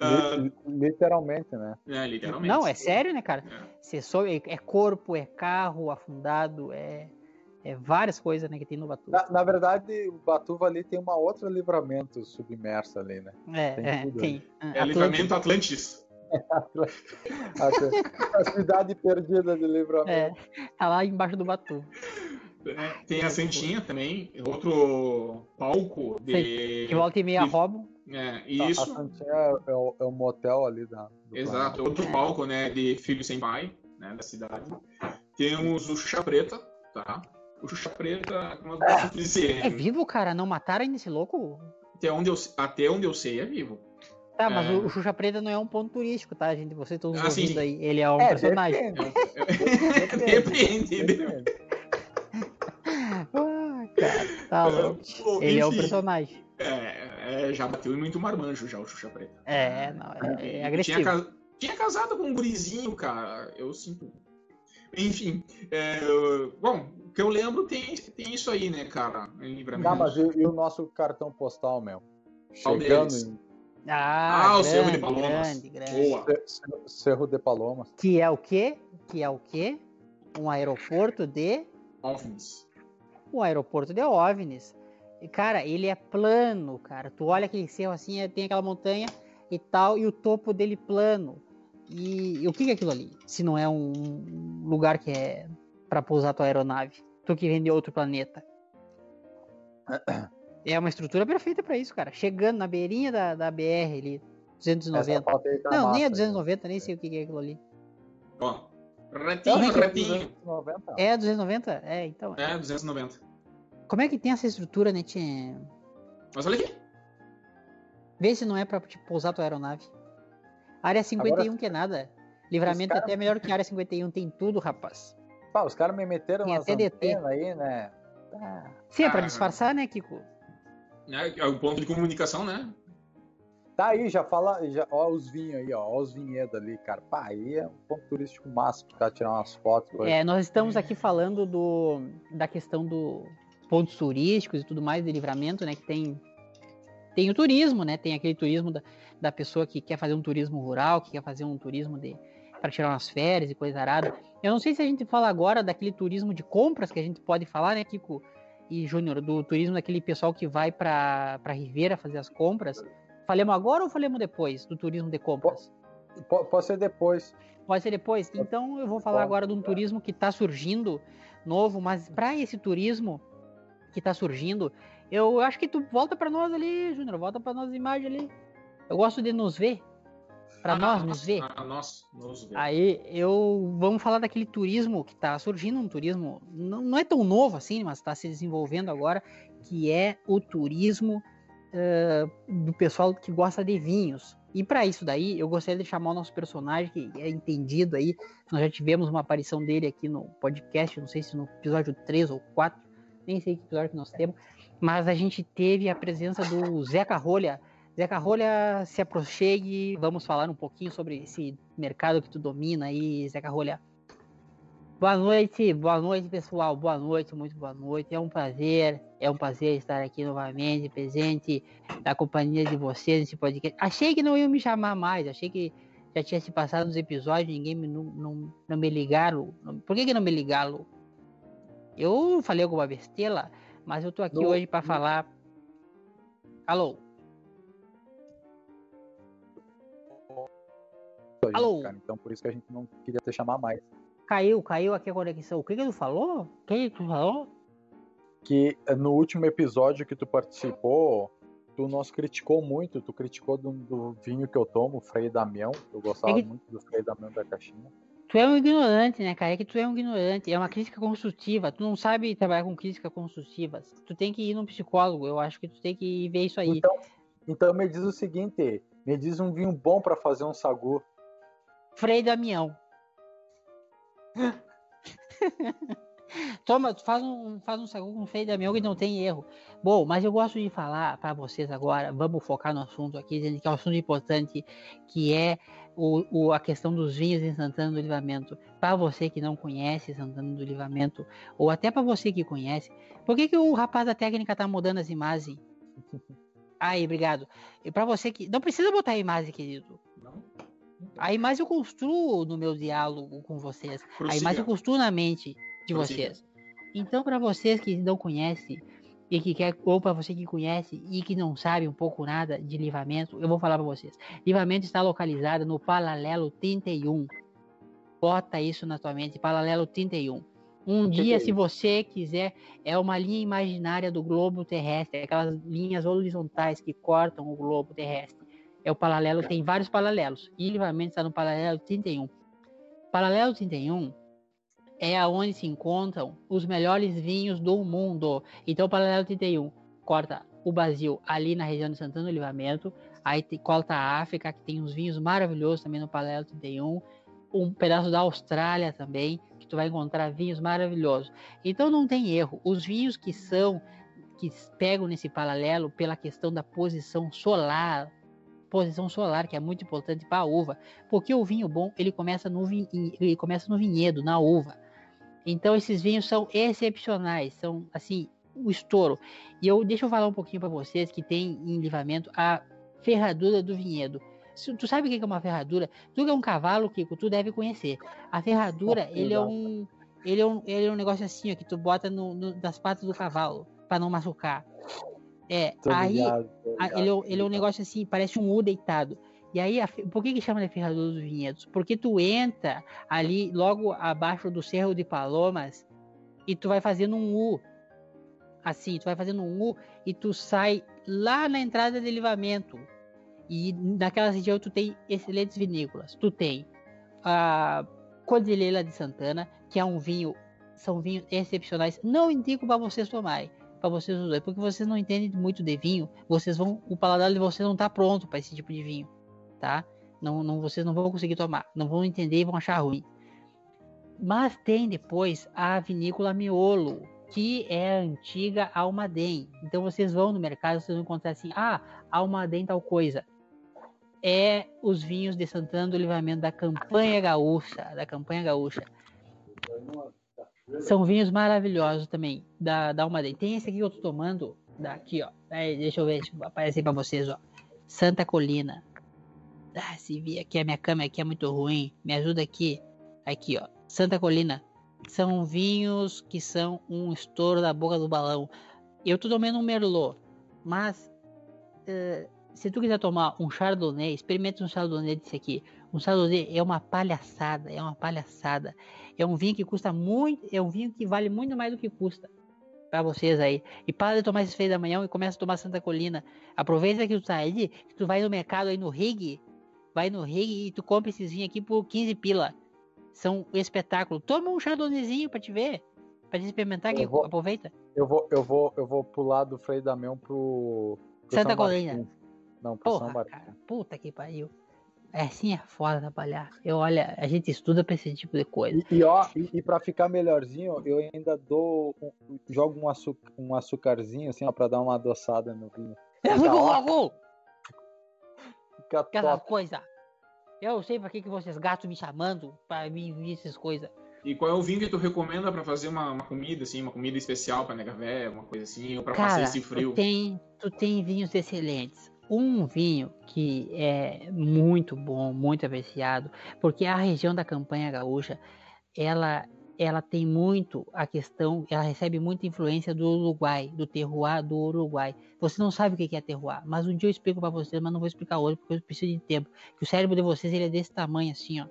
Ah, Li- Literalmente, né? é, literalmente. Não, é sério, né, cara? É. Sobe, é corpo, é carro afundado, é, é várias coisas, né, que tem no Batuva. Na, na verdade, o Batuva ali tem uma outra livramento submerso ali, né? É, tem é, tem. Ah, É livramento Atlantis. A, cidade perdida de livramento. É, tá lá embaixo do Batuva. né? Tem a Santinha também, outro palco de. Que volta e meia roubam. É, A- isso. A Santinha é, o, é o motel ali da. Exato, outro palco, né, de Filho Sem Pai, né, da cidade. Temos o Xuxa Preta, tá? O Xuxa Preta, como eu posso dizer, É vivo, cara? Não mataram ainda esse louco? até, onde eu, até onde eu sei é vivo. Tá, mas É. o, Xuxa Preta não é um ponto turístico, tá, gente? Vocês estão Ah, sim, ouvindo aí. Ele é um É, personagem. depende, Depende. depende. Ah, cara, tá louco. Bom, Ele é o enfim, personagem. é, é, já bateu em muito marmanjo já o Xuxa Preta. É, não, é, é agressivo. Tinha, tinha casado com um gurizinho, cara. Eu sinto. Enfim, é, bom, o que eu lembro tem, tem isso aí, né, cara? Em. Não, mas e, e o nosso cartão postal, meu? Qual Chegando deles? em Ah, Ah, o grande, Cerro de Palomas. grande, grande. Boa. Ce- Cerro de Palomas. Que é o quê? Que é o quê? Um aeroporto de... OVNIs. Um aeroporto de OVNIs. E, cara, ele é plano, cara. Tu olha aquele cerro assim, é- tem aquela montanha e tal, e o topo dele plano. E, e o que que é aquilo ali? Se não é um lugar que é pra pousar tua aeronave. Tu que vem de outro planeta. É uma estrutura perfeita pra isso, cara. Chegando na beirinha da, da BR ali, 290. Essa foto aí tá Não, nem é massa, 290, nem sei o que que é aquilo ali. Ó, aí. retinho, Não, retinho. 290. É 290? É, então. É, 290. Como é que tem essa estrutura, né, Tchê? Mas olha aqui. Vê se não é pra tipo, pousar tua aeronave. Área 51 que é nada. Livramento cara- até é melhor que área 51, tem tudo, rapaz. Pá, os caras me meteram Tem umas até DT. antenas aí, né? Ah, Sim, é pra Ah. disfarçar, né, Kiko? É, é o ponto de comunicação, né? Tá aí, já fala, já, ó os vinhos aí, ó, ó os vinhedos ali, cara. Pá, aí é um ponto turístico massa pra tirar umas fotos. coisa. É, nós estamos aqui falando do, da questão do pontos turísticos e tudo mais de livramento, né? Que tem, tem o turismo, né? Tem aquele turismo da, da pessoa que quer fazer um turismo rural, que quer fazer um turismo de, para tirar umas férias e coisa arada. Eu não sei se a gente fala agora daquele turismo de compras que a gente pode falar, né, Kiko e Júnior, do turismo daquele pessoal que vai para Ribeira fazer as compras. Falemos agora ou falemos depois do turismo de compras? Pode, pode ser depois. Pode ser depois? Então eu vou falar agora de um turismo que está surgindo novo, mas para esse turismo que está surgindo, eu acho que tu volta para nós ali, Júnior, volta para nós a imagem ali. Eu gosto de nos ver para nós nos ver. A, nós nos ver. Aí eu vamos falar daquele turismo que está surgindo, um turismo não, não, é tão novo assim, mas está se desenvolvendo agora, que é o turismo uh, do pessoal que gosta de vinhos. E para isso daí, eu gostaria de chamar o nosso personagem, que é entendido aí. Nós já tivemos uma aparição dele aqui no podcast, não sei se no episódio 3 ou 4, nem sei que episódio que nós temos, mas a gente teve a presença do Zeca Rolha, Zeca Rolha, se aproxime, vamos falar um pouquinho sobre esse mercado que tu domina aí, Zeca Rolha. Boa noite, boa noite pessoal, boa noite, muito boa noite. É um prazer, é um prazer estar aqui novamente, presente na companhia de vocês nesse podcast. Achei que não iam me chamar mais, achei que já tinha se passado nos episódios, ninguém me, não, não, não me ligaram. Por que, que não me ligaram? Eu falei alguma besteira, mas eu tô aqui não, hoje para falar. Alô? Alô? Cara, então por isso que a gente não queria te chamar mais. Caiu, caiu aqui a conexão. O que que tu falou? O que que tu falou? Que no último episódio que tu participou, tu nos criticou muito, tu criticou do, do vinho que eu tomo, Frei Damião. Eu gostava é que... muito do Frei Damião da caixinha. Tu é um ignorante, né, cara? É que tu é um ignorante. É uma crítica construtiva. Tu não sabe trabalhar com críticas construtivas. Tu tem que ir num psicólogo. Eu acho que tu tem que ver isso aí. Então, então me diz o seguinte: me diz um vinho bom para fazer um sagu. Frei Damião. Toma, faz um, faz um sagu com Frei Damião que não tem erro. Bom, mas eu gosto de falar para vocês agora, vamos focar no assunto aqui, dizendo que é um assunto importante, que é o, o, a questão dos vinhos em Santana do Livramento. Para você que não conhece Santana do Livramento, ou até para você que conhece, por que, que o rapaz da técnica tá mudando as imagens? Aí, obrigado. E para você que. Não precisa botar a imagem, querido. Não. Aí mais eu construo no meu diálogo com vocês. Prossiga. Aí mais eu construo na mente de Prossiga. vocês. Então, para vocês que não conhecem e que quer, ou para você que conhece e que não sabe um pouco nada de livramento, eu vou falar para vocês. Livramento está localizado no paralelo 31. Bota isso na tua mente, paralelo 31. Um dia, se você quiser, é uma linha imaginária do globo terrestre, aquelas linhas horizontais que cortam o globo terrestre. É o paralelo, tem vários paralelos. E livramento está no paralelo 31. Paralelo 31 é aonde se encontram os melhores vinhos do mundo. Então, paralelo 31 corta o Brasil ali na região de Santana do Livramento, aí corta a África, que tem uns vinhos maravilhosos também no paralelo 31, um pedaço da Austrália também, que tu vai encontrar vinhos maravilhosos. Então não tem erro. Os vinhos que são que pegam nesse paralelo pela questão da posição solar posição solar, que é muito importante para a uva, porque o vinho bom ele começa no, ele começa no vinhedo, na uva. Então esses vinhos são excepcionais, são assim o estouro. E eu deixa eu falar um pouquinho para vocês que tem em livramento a ferradura do vinhedo. Tu sabe o que é uma ferradura? Tu que é um cavalo, Kiko, tu deve conhecer. A ferradura, ele é um ele é um, ele é um negócio assim, ó, que tu bota no, no, das patas do cavalo para não machucar. É, tô aí ligado, ligado. Ele, é ele é um negócio assim, parece um U deitado. E aí, a, por que, que chama de ferradura dos vinhedos? Porque tu entra ali, logo abaixo do Cerro de Palomas, e tu vai fazendo um U. Assim, tu vai fazendo um U e tu sai lá na entrada de livramento. E naquela região tu tem excelentes vinícolas. Tu tem a Cordilheira de Santana, que é um vinho, são vinhos excepcionais. Não indico para vocês tomarem para vocês usarem, porque vocês não entendem muito de vinho, vocês vão, o paladar de vocês não está pronto para esse tipo de vinho, tá? Não, não, vocês não vão conseguir tomar, não vão entender e vão achar ruim. Mas tem depois a vinícola Miolo, que é a antiga Almaden. Então vocês vão no mercado, vocês vão encontrar assim, ah, Almaden tal coisa. É os vinhos de Santana do Livramento da campanha gaúcha, da campanha gaúcha. São vinhos maravilhosos também, da, da Almaden. Tem esse aqui que eu tô tomando, daqui, ó. Aí, deixa eu ver, deixa eu aparecer pra vocês, ó. Santa Colina. Ah, se vi aqui a minha câmera aqui é muito ruim. Me ajuda aqui. Aqui, ó. Santa Colina. São vinhos que são um estouro da boca do balão. Eu tô tomando um Merlot, mas uh, se tu quiser tomar um Chardonnay, experimenta um Chardonnay desse aqui. Um Chardonnay é uma palhaçada, é uma palhaçada. É um vinho que custa muito, é um vinho que vale muito mais do que custa para vocês aí. E para de tomar esse feio da manhã e começa a tomar Santa Colina. Aproveita que tu tá aí, que tu vai no mercado aí no Rig, vai no Rig e tu compra esses vinhos aqui por 15 pila. São um espetáculo. Toma um Chardonnayzinho para te ver, para te experimentar, que vou, aproveita. Eu vou, eu vou, eu vou pular do Frei Damião pro, pro Santa Colina. Não, pro Porra, São Martins. Cara, puta que pariu. É assim é foda trabalhar. Eu olha, a gente estuda pra esse tipo de coisa. E, ó, e, e pra ficar melhorzinho, eu ainda dou. Um, jogo um, açúcar, um açucarzinho assim, ó, pra dar uma adoçada no vinho. É muito Aquela top. coisa. Eu sei pra que, que vocês gatos me chamando pra me vir essas coisas. E qual é o vinho que tu recomenda para fazer uma, uma, comida, assim, uma comida especial pra nega véia, uma coisa assim, ou pra Cara, passar esse frio? Tu tem, tu tem vinhos excelentes. Um vinho que é muito bom, muito apreciado, porque a região da campanha gaúcha, ela ela tem muito a questão, ela recebe muita influência do Uruguai, do terroir do Uruguai. Você não sabe o que é terroir, mas um dia eu explico para vocês, mas não vou explicar hoje porque eu preciso de tempo. Que o cérebro de vocês ele é desse tamanho assim, ó.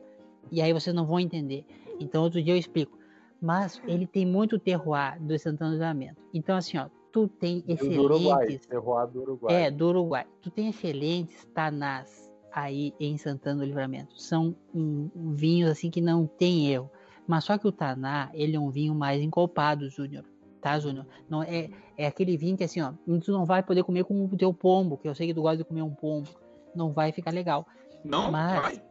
E aí vocês não vão entender. Então outro dia eu explico. Mas ele tem muito terroir do Santana do Livramento. Então assim, ó, tu tem excelentes... Do Uruguai, terroir do Uruguai. É, do Uruguai. Tu tem excelentes tanás aí em Santana do Livramento. São um, um, vinhos assim que não tem erro. Mas só que o taná, ele é um vinho mais encolpado, Júnior. Tá, Júnior? Não é, é aquele vinho que assim, ó, tu não vai poder comer com o teu pombo, que eu sei que tu gosta de comer um pombo. Não vai ficar legal. Não, mas, vai.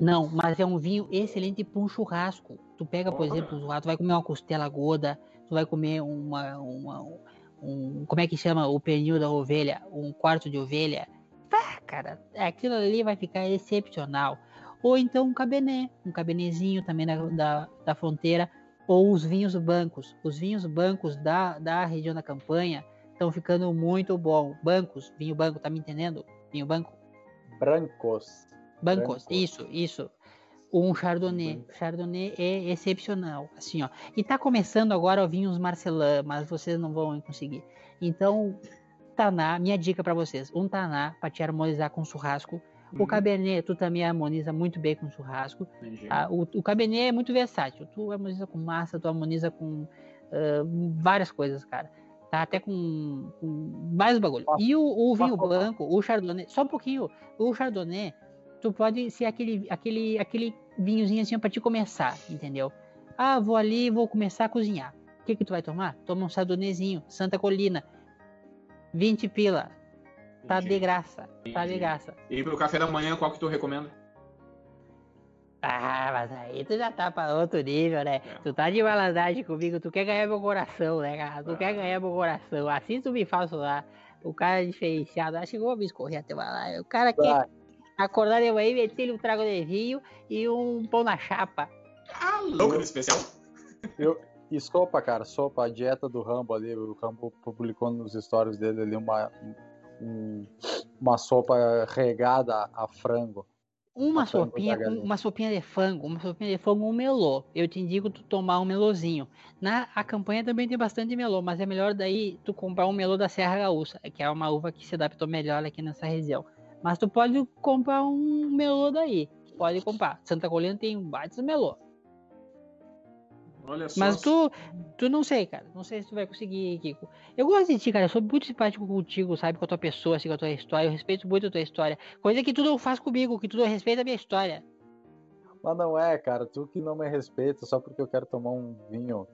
Não, mas é um vinho excelente para um churrasco. Tu pega, por oh. exemplo, tu vai comer uma costela goda, tu vai comer uma, uma um, como é que chama o pernil da ovelha, um quarto de ovelha. Ah, cara, aquilo ali vai ficar excepcional. Ou então um cabernet, um cabernezinho também da, da, da fronteira, ou os vinhos bancos. Os vinhos bancos da, da região da campanha estão ficando muito bom. Bancos, vinho banco, tá me entendendo? Vinho banco? Brancos. Bancos, isso, isso. Um Chardonnay. Chardonnay é excepcional, assim, ó. E tá começando agora o vinhos Marcelin, mas vocês não vão conseguir. Então, Taná, minha dica para vocês, um Taná para te harmonizar com churrasco. Uhum. O Cabernet, tu também harmoniza muito bem com churrasco. Ah, o, o Cabernet é muito versátil. Tu harmoniza com massa, tu harmoniza com uh, várias coisas, cara. Tá até com, com mais bagulho. E o, o vinho branco, o Chardonnay, só um pouquinho. O Chardonnay, tu pode ser aquele, aquele, aquele vinhozinho assim para te começar, entendeu? Ah, vou ali, vou começar a cozinhar. O que que tu vai tomar? Toma um chardonnayzinho, Santa Colina, 20 pila. Tá de graça, tá de graça. E pro café da manhã, qual que tu recomenda? Ah, mas aí tu já tá pra outro nível, né? É. Tu tá de malandragem comigo, tu quer ganhar meu coração, né, cara? Tu quer ganhar meu coração. Assim tu me faz lá. O cara é diferenciado. Acho que eu vou me escorrer até lá. O cara quer acordar de manhã e meter um trago de vinho e um pão na chapa. Ah, louco no especial. Eu, e sopa, cara, sopa, a dieta do Rambo ali, o Rambo publicou nos stories dele ali uma, um, uma sopa regada a frango. Uma sopinha, uma sopinha de frango, uma sopinha de frango, um melô. Eu te indico tu tomar um melôzinho. Na a campanha também tem bastante melô, mas é melhor daí tu comprar um melô da Serra Gaúcha, que é uma uva que se adaptou melhor aqui nessa região. Mas tu pode comprar um melô daí. Pode comprar. Santa Colina tem um baita melô. Olha só. Mas tu, tu não sei, cara. Não sei se tu vai conseguir, Kiko. Eu gosto de ti, cara. Eu sou muito simpático contigo, sabe? Com a tua pessoa, assim, com a tua história. Eu respeito muito a tua história. Coisa que tu não faz comigo, que tu não respeita a minha história. Mas não é, cara. Tu que não me respeita só porque eu quero tomar um vinho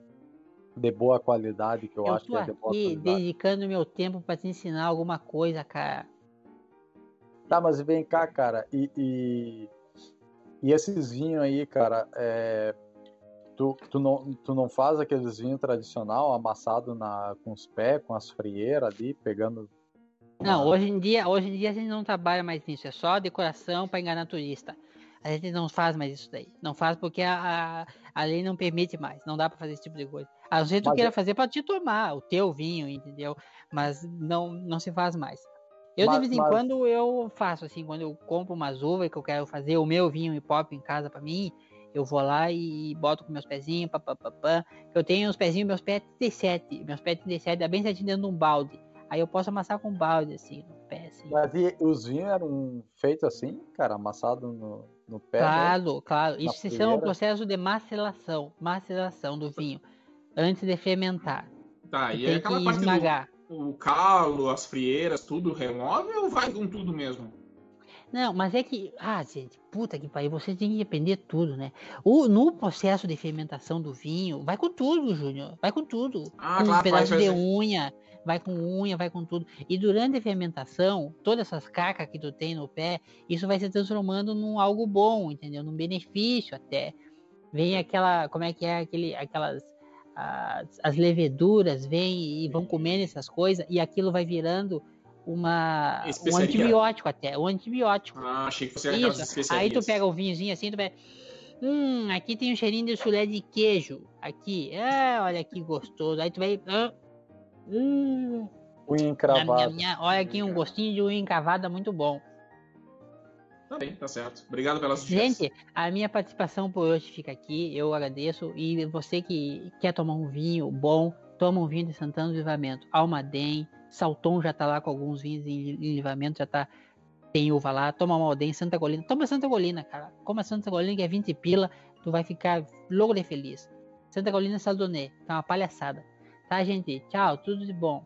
de boa qualidade, que eu, eu acho que é de boa qualidade. Eu tô aqui dedicando meu tempo para te ensinar alguma coisa, cara. Tá, mas vem cá, cara. E, e, e esses vinhos aí, cara, é Tu, tu, não, tu não faz aqueles vinhos tradicional amassado na, com os pés, com as frieiras ali, pegando. Não, hoje em dia, hoje em dia a gente não trabalha mais nisso, é só decoração para enganar turista. A gente não faz mais isso daí. Não faz porque a, a, a lei não permite mais. Não dá para fazer esse tipo de coisa. A gente queira é... fazer para te tomar o teu vinho, entendeu? Mas não, não se faz mais. Eu, Mas- de vez em mas- quando, eu faço assim, quando eu compro umas uvas que eu quero fazer o meu vinho e pop em casa pra mim, eu vou lá e boto com meus pezinhos, papapá. Eu tenho os pezinhos, meus pés 37. Meus pés 37 dá bem certinho dentro de um balde. Aí eu posso amassar com um balde, assim, no pé, assim. Mas e os vinhos eram feitos assim, cara, amassado no, no pé. né? Claro, claro. Isso se chama o processo de maceração, maceração do vinho, antes de fermentar. Tá, e é tem aquela que parte esmagar. do o calo, as frieiras, tudo remove ou vai com tudo mesmo? Não, mas é que, ah, gente, puta que pariu, você tem que aprender tudo, né? O, no processo de fermentação do vinho, vai com tudo, Júnior, vai com tudo. Ah, com um claro, pedaço vai de unha, vai com unha, vai com tudo. E durante a fermentação, todas essas cacas que tu tem no pé, isso vai se transformando num algo bom, entendeu? Num benefício até. Vem aquela, como é que é, aquele, aquelas, as, as leveduras vêm e vão comendo essas coisas, e aquilo vai virando uma, um antibiótico até, um antibiótico. Ah, achei que fosse aquelas especiarias. Aí tu pega o vinhozinho assim, tu pega. Hum, aqui tem um cheirinho de chulé de queijo. Aqui. É, olha que gostoso. Aí tu vai. ah, hum, Unha encravada. nham, nham. olha aqui um gostinho de unha encavada muito bom. Tá bem, tá certo. Obrigado pelas sugestões. Gente, a minha participação por hoje fica aqui. Eu agradeço. E você que quer tomar um vinho bom, toma um vinho de Santana do Livramento. Almaden, Salton já tá lá com alguns vinhos em em livramento, já tá. Tem uva lá, toma uma Almaden, Santa Colina. Toma Santa Colina, cara. Coma Santa Colina, que é 20 pila, tu vai ficar louco de feliz. Santa Colina Saldonê, tá uma palhaçada. Tá, gente? Tchau, tudo de bom.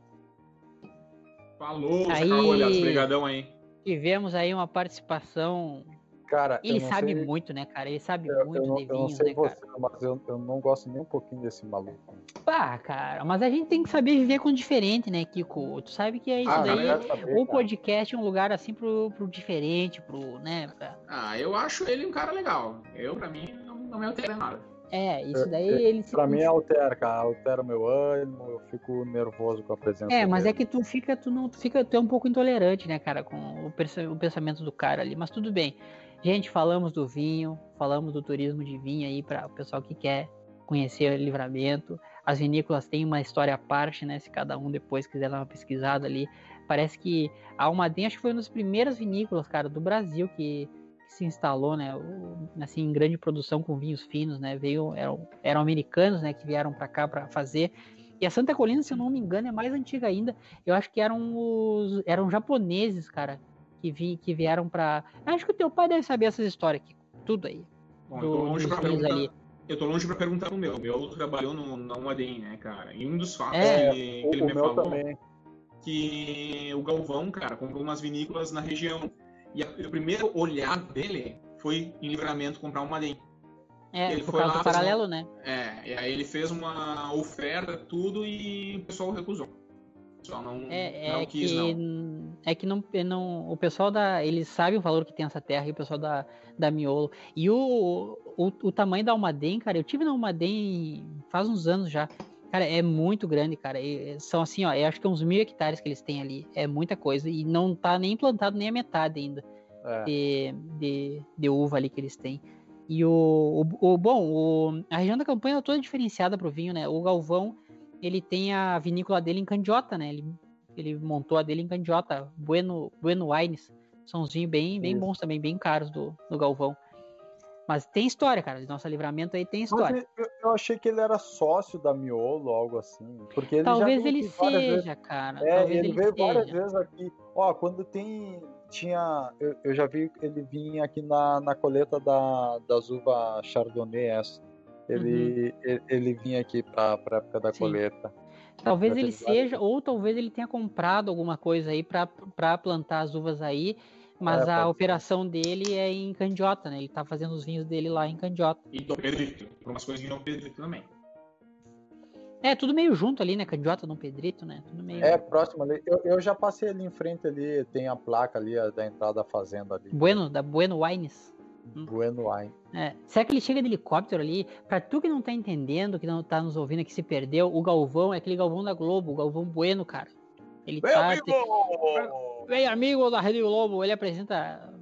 Falou, Aí-. Obrigadão aí. Tivemos aí uma participação. Cara, eu Ele sabe sei- muito, né, cara? Ele sabe Eu, muito eu não, de eu não sei né, cara? você, mas eu, eu não gosto nem um pouquinho desse maluco. Pá, cara, mas a gente tem que saber viver com o diferente, né, Kiko? Tu sabe que é isso Ah, daí. cara, saber, O cara. podcast é um lugar assim pro, pro diferente, pro, né? pra- Ah, eu acho ele um cara legal. Eu, pra mim, não, não me altera nada. É, isso É, daí é, ele se. Pra mim altera, cara. Altera o meu ânimo, eu fico nervoso com a presença É, mas é dele. que tu fica, tu não, tu fica, tu é um pouco intolerante, né, cara, com o, o pensamento do cara ali, mas tudo bem. Gente, falamos do vinho, falamos do turismo de vinho aí para o pessoal que quer conhecer o livramento. As vinícolas têm uma história à parte, né? Se cada um depois quiser dar uma pesquisada ali. Parece que a Almaden acho que foi uma das primeiras vinícolas, cara, do Brasil que, que se instalou, né? o- assim, em grande produção com vinhos finos, né? Veio, eram, eram americanos, né? Que vieram para cá para fazer. E a Santa Colina, se eu não me engano, é mais antiga ainda. Eu acho que eram os eram japoneses, cara, que, vi, que vieram pra. Acho que o teu pai deve saber essas histórias aqui. Tudo aí. Bom, Do- eu tô longe pra vinhos perguntar. ali. Eu tô longe pra perguntar pro meu. O meu trabalhou no, na Umadem, né, cara? E um dos fatos É, que, que O, ele me falou também. que o Galvão, cara, comprou umas vinícolas na região. E a- o primeiro olhar dele foi em livramento comprar uma DEM. É, Ele por foi causa lá, do uma- paralelo, né? É, e aí ele fez uma oferta, tudo, e o pessoal recusou. Não, É, não é quis, que não. é que não, não o pessoal da eles sabem o valor que tem essa terra e o pessoal da, da Miolo e o, o, o tamanho da Almaden, cara, eu tive na Almaden faz uns anos já. Cara, é muito grande, cara. E são assim, ó, eu acho que é uns mil hectares que eles têm ali. É muita coisa. E não tá nem plantado nem a metade ainda. É. de, de, de uva ali que eles têm. E o, o, o- bom, o- a região da campanha é toda diferenciada pro vinho, né? O Galvão, ele tem a vinícola dele em Candiota, né? Ele, ele montou a dele em Candiota, Bueno, bueno Wines. São uns vinhos bem, bem Isso. bons também, bem caros do, do Galvão. Mas tem história, cara. Nosso livramento aí tem história. eu, eu achei que ele era sócio da Miolo, algo assim. Porque ele Talvez ele várias seja, cara. É, Talvez ele, ele, veio várias seja. vezes aqui. Ó, quando tem. Tinha. Eu, eu já vi ele vinha aqui na, na coleta da, das uvas Chardonnay, essa. Ele, ele, ele vinha aqui pra, pra época da Uhum. Sim. coleta. Talvez ele seja, ou talvez ele tenha comprado alguma coisa aí pra pra plantar as uvas aí, mas É, a pode ser. operação dele é em Candiota, né? Ele tá fazendo os vinhos dele lá em Candiota. E Dom Pedrito. Por umas coisas de Dom Pedrito também. É, tudo meio junto ali, né? Candiota, Dom Pedrito, né? Tudo meio. É, próximo ali. Eu, eu já passei ali em frente ali, tem a placa ali a da entrada da fazenda ali. Bueno, da Bueno Wines. Bueno Wine. É. Será que ele chega de helicóptero ali? Pra tu que não tá entendendo, que não tá nos ouvindo, que se perdeu, o Galvão é aquele Galvão da Globo, o Galvão Bueno, cara. Ele Meu tá. amigo! Vem, amigo da Rede Globo, ele apresenta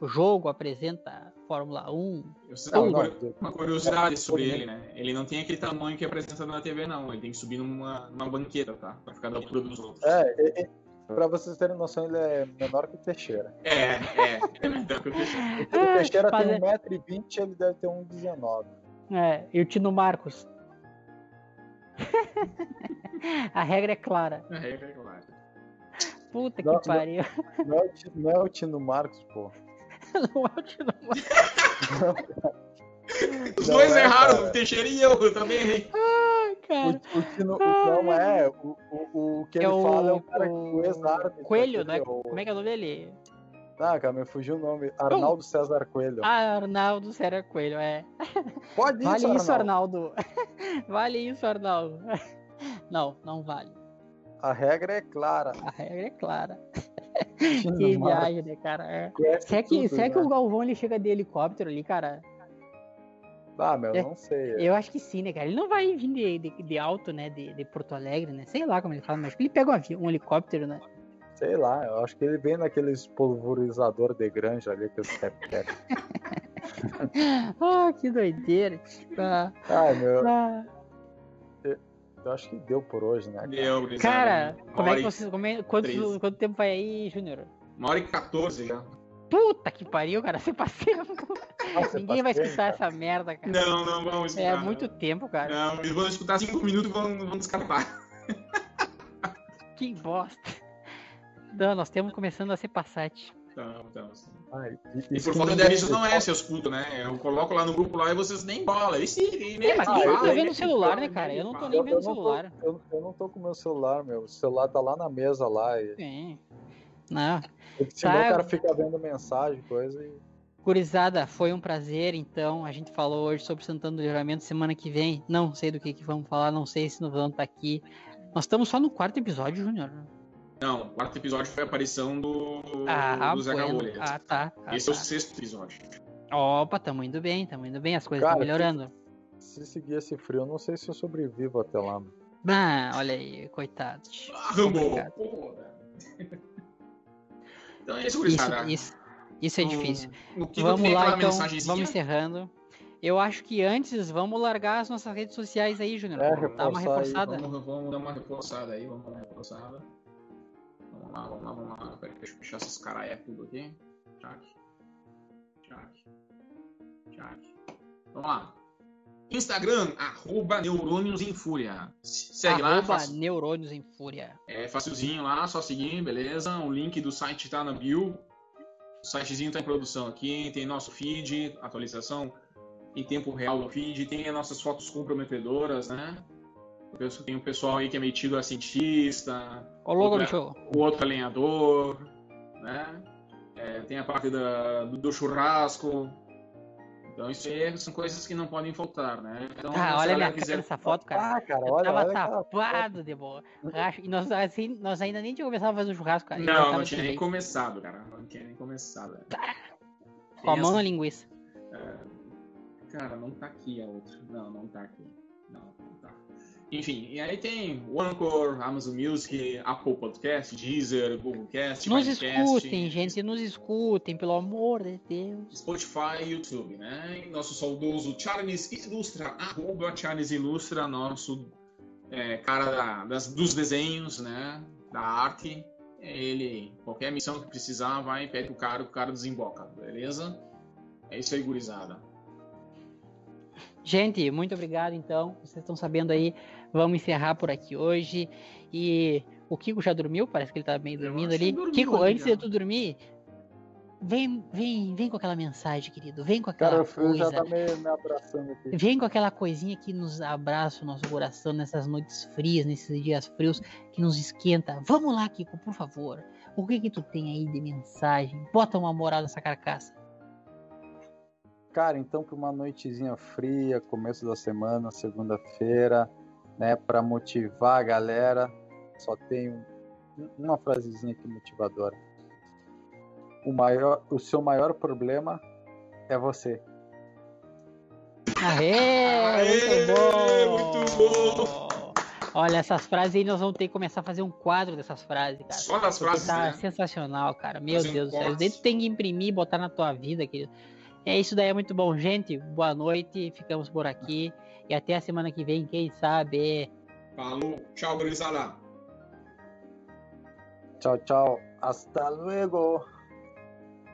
o jogo, apresenta Fórmula 1. Eu sei- Não, uma, não, curi- uma curiosidade sobre ele, né? Ele não tem aquele tamanho que é apresentado na TV, não. Ele tem que subir numa, numa banqueta, tá? Pra ficar da altura dos outros. É, Pra vocês terem noção, ele é menor que o Teixeira. É, é. É menor que o Teixeira. O Ah, Teixeira mas tem é- 1,20m, ele deve ter 1,19m. É, e o Tino Marcos. A regra é clara. É, é claro. Puta Não, que pariu. Não, é não é o Tino Marcos, pô. Não é o Tino Marcos, Os dois é, erraram, cara. o Teixeira e eu, eu também errei. Cara. O, o Tino, não é. O, o, o que É ele o- fala é o cara que o- o ex-árbitro. Coelho, né? o- Como é que é o nome dele? Ah, cara, me fugiu o nome. Arnaldo César Coelho. Ah, Arnaldo Sério Coelho, é. Pode isso, Vale isso, Arnaldo. Arnaldo. Vale isso, Arnaldo. Não, não vale. A regra é clara. A regra é clara. Que viagem, né, cara? É. conhece Será que, tudo, será que né? o Galvão ele chega de helicóptero ali, cara? Ah, meu, É. não sei. Eu acho que sim, né, cara? Ele não vai vir de, de, de alto, né? De, de Porto Alegre, né? Sei lá como ele fala, mas acho que ele pega um, avião, um helicóptero, né? Sei lá, eu acho que ele vem naqueles pulverizador de granja ali que os tap tap. Ah, que doideira. Ah, Ai, meu, ah. eu acho que deu por hoje, né? cara? Deu. Cara, Uma como é que vocês. Como é, quanto, quanto tempo vai aí, Júnior? Uma hora e 14 já. Puta que pariu, cara. Você passou. Nossa, Ninguém vai passei, escutar cara. essa merda, cara. Não, não vamos escutar. É não. muito tempo, cara. Não, eles vão escutar 5 minutos e vão, vão descartar. Que bosta. Não, nós temos começando a ser Passat. Então, então. Ai, E por falta de aviso não é, seus putos, né? Eu coloco lá no grupo lá e vocês nem bola. E sim, e nem É, mas Ah, quem eu tá tô- vendo o celular, né, cara? Eu não tô nem Eu, vendo o tô, celular. eu, eu não tô com meu celular, meu. O celular tá lá na mesa lá. E, Sim. Não. senão Tá. o cara fica vendo mensagem, coisa e. Gurizada, foi um prazer, então. A gente falou hoje sobre Santana do Livramento. Semana que vem, não sei do que, que vamos falar, não sei se nós vamos estar aqui. Nós estamos só no quarto episódio, Júnior. Não, o quarto episódio foi a aparição do, Ah, do Zé bueno. Cabolha. ah tá. Ah, Esse é o tá. sexto episódio. Opa, tamo indo bem, tamo indo bem, as coisas estão melhorando. Se seguir esse frio, eu não sei se eu sobrevivo até lá. Ah, olha aí, coitado. Ah! Complicado. Porra. Então é isso, Isso, isso, isso é No- difícil. No que Vamos lá, então, vamos encerrando. Eu acho que antes, vamos largar as nossas redes sociais aí, Júnior. É, Dá uma reforçar aí, reforçada. Vamos, vamos dar uma reforçada aí, vamos dar uma reforçada. Vamos lá, vamos lá, vamos lá. Pera, deixa eu fechar essas caralhas tudo aqui. Tchac. Tchac. Tchac. Vamos lá. Instagram, arroba Neurônios em Fúria. Segue lá, Arroba fácil- Neurônios em Fúria. é facilzinho lá, só seguir, beleza? O link do site tá na bio. O sitezinho tá em produção aqui, tem nosso feed, atualização em tempo real do feed, tem as nossas fotos comprometedoras, né? Tem o pessoal aí que é metido a cientista, Ô, logo do show. o outro lenhador, né? É, tem a parte da- do churrasco. Então isso aí são coisas que não podem faltar, né? Então, Ah, olha a minha galera cara quiser- nessa foto, cara. Ah, cara, Eu olha, tava olha tapado de boa. E nós, assim, nós ainda nem tínhamos começado a fazer o churrasco, cara. Não, tava não tinha nem jeito, começado, cara. Não tinha nem começado. Com a mão essa- na linguiça. Cara, não tá aqui a outra. Não, não tá aqui. Não, não tá. Enfim, e aí tem o Anchor, Amazon Music, Apple Podcast, Deezer, Google Cast, Nos Pinecast, escutem, gente, nos escutem, pelo amor de Deus. Spotify e YouTube, né? E nosso saudoso Charles Ilustra, arroba Charles Ilustra, nosso é, cara da- das, dos desenhos, né? Da arte. Ele, qualquer missão que precisar, vai e pede o cara, o cara desemboca, beleza? É isso aí, gurizada. Gente, muito obrigado, então. Vocês estão sabendo aí, vamos encerrar por aqui hoje. E o Kiko já dormiu? Parece que ele tá meio dormindo ali. dormiu Kiko, ali antes já. de tu dormir, vem, vem, vem com aquela mensagem, querido. Vem com aquela Cara, o frio já coisa. tá me, me abraçando aqui. Vem com aquela coisinha que nos abraça o nosso coração nessas noites frias, nesses dias frios, que nos esquenta. Vamos lá, Kiko, por favor. O que que tu tem aí de mensagem? Bota uma moral nessa carcaça. Cara, então para uma noitezinha fria, começo da semana, segunda-feira, né, para motivar a galera, só tenho um- uma frasezinha aqui motivadora. O maior, o seu maior problema é você. Aê, Aê, muito bom! muito bom! Olha, essas frases aí nós vamos ter que começar a fazer um quadro dessas frases, cara. Só das Porque frases, tá né? sensacional, cara. Meu Fazer um Deus do céu. Tu tem que imprimir e botar na tua vida, querido. É isso daí, é muito bom. Gente, boa noite. Ficamos por aqui. E até a semana que vem, quem sabe. Falou, tchau, gurizada. Tchau, tchau. Hasta luego.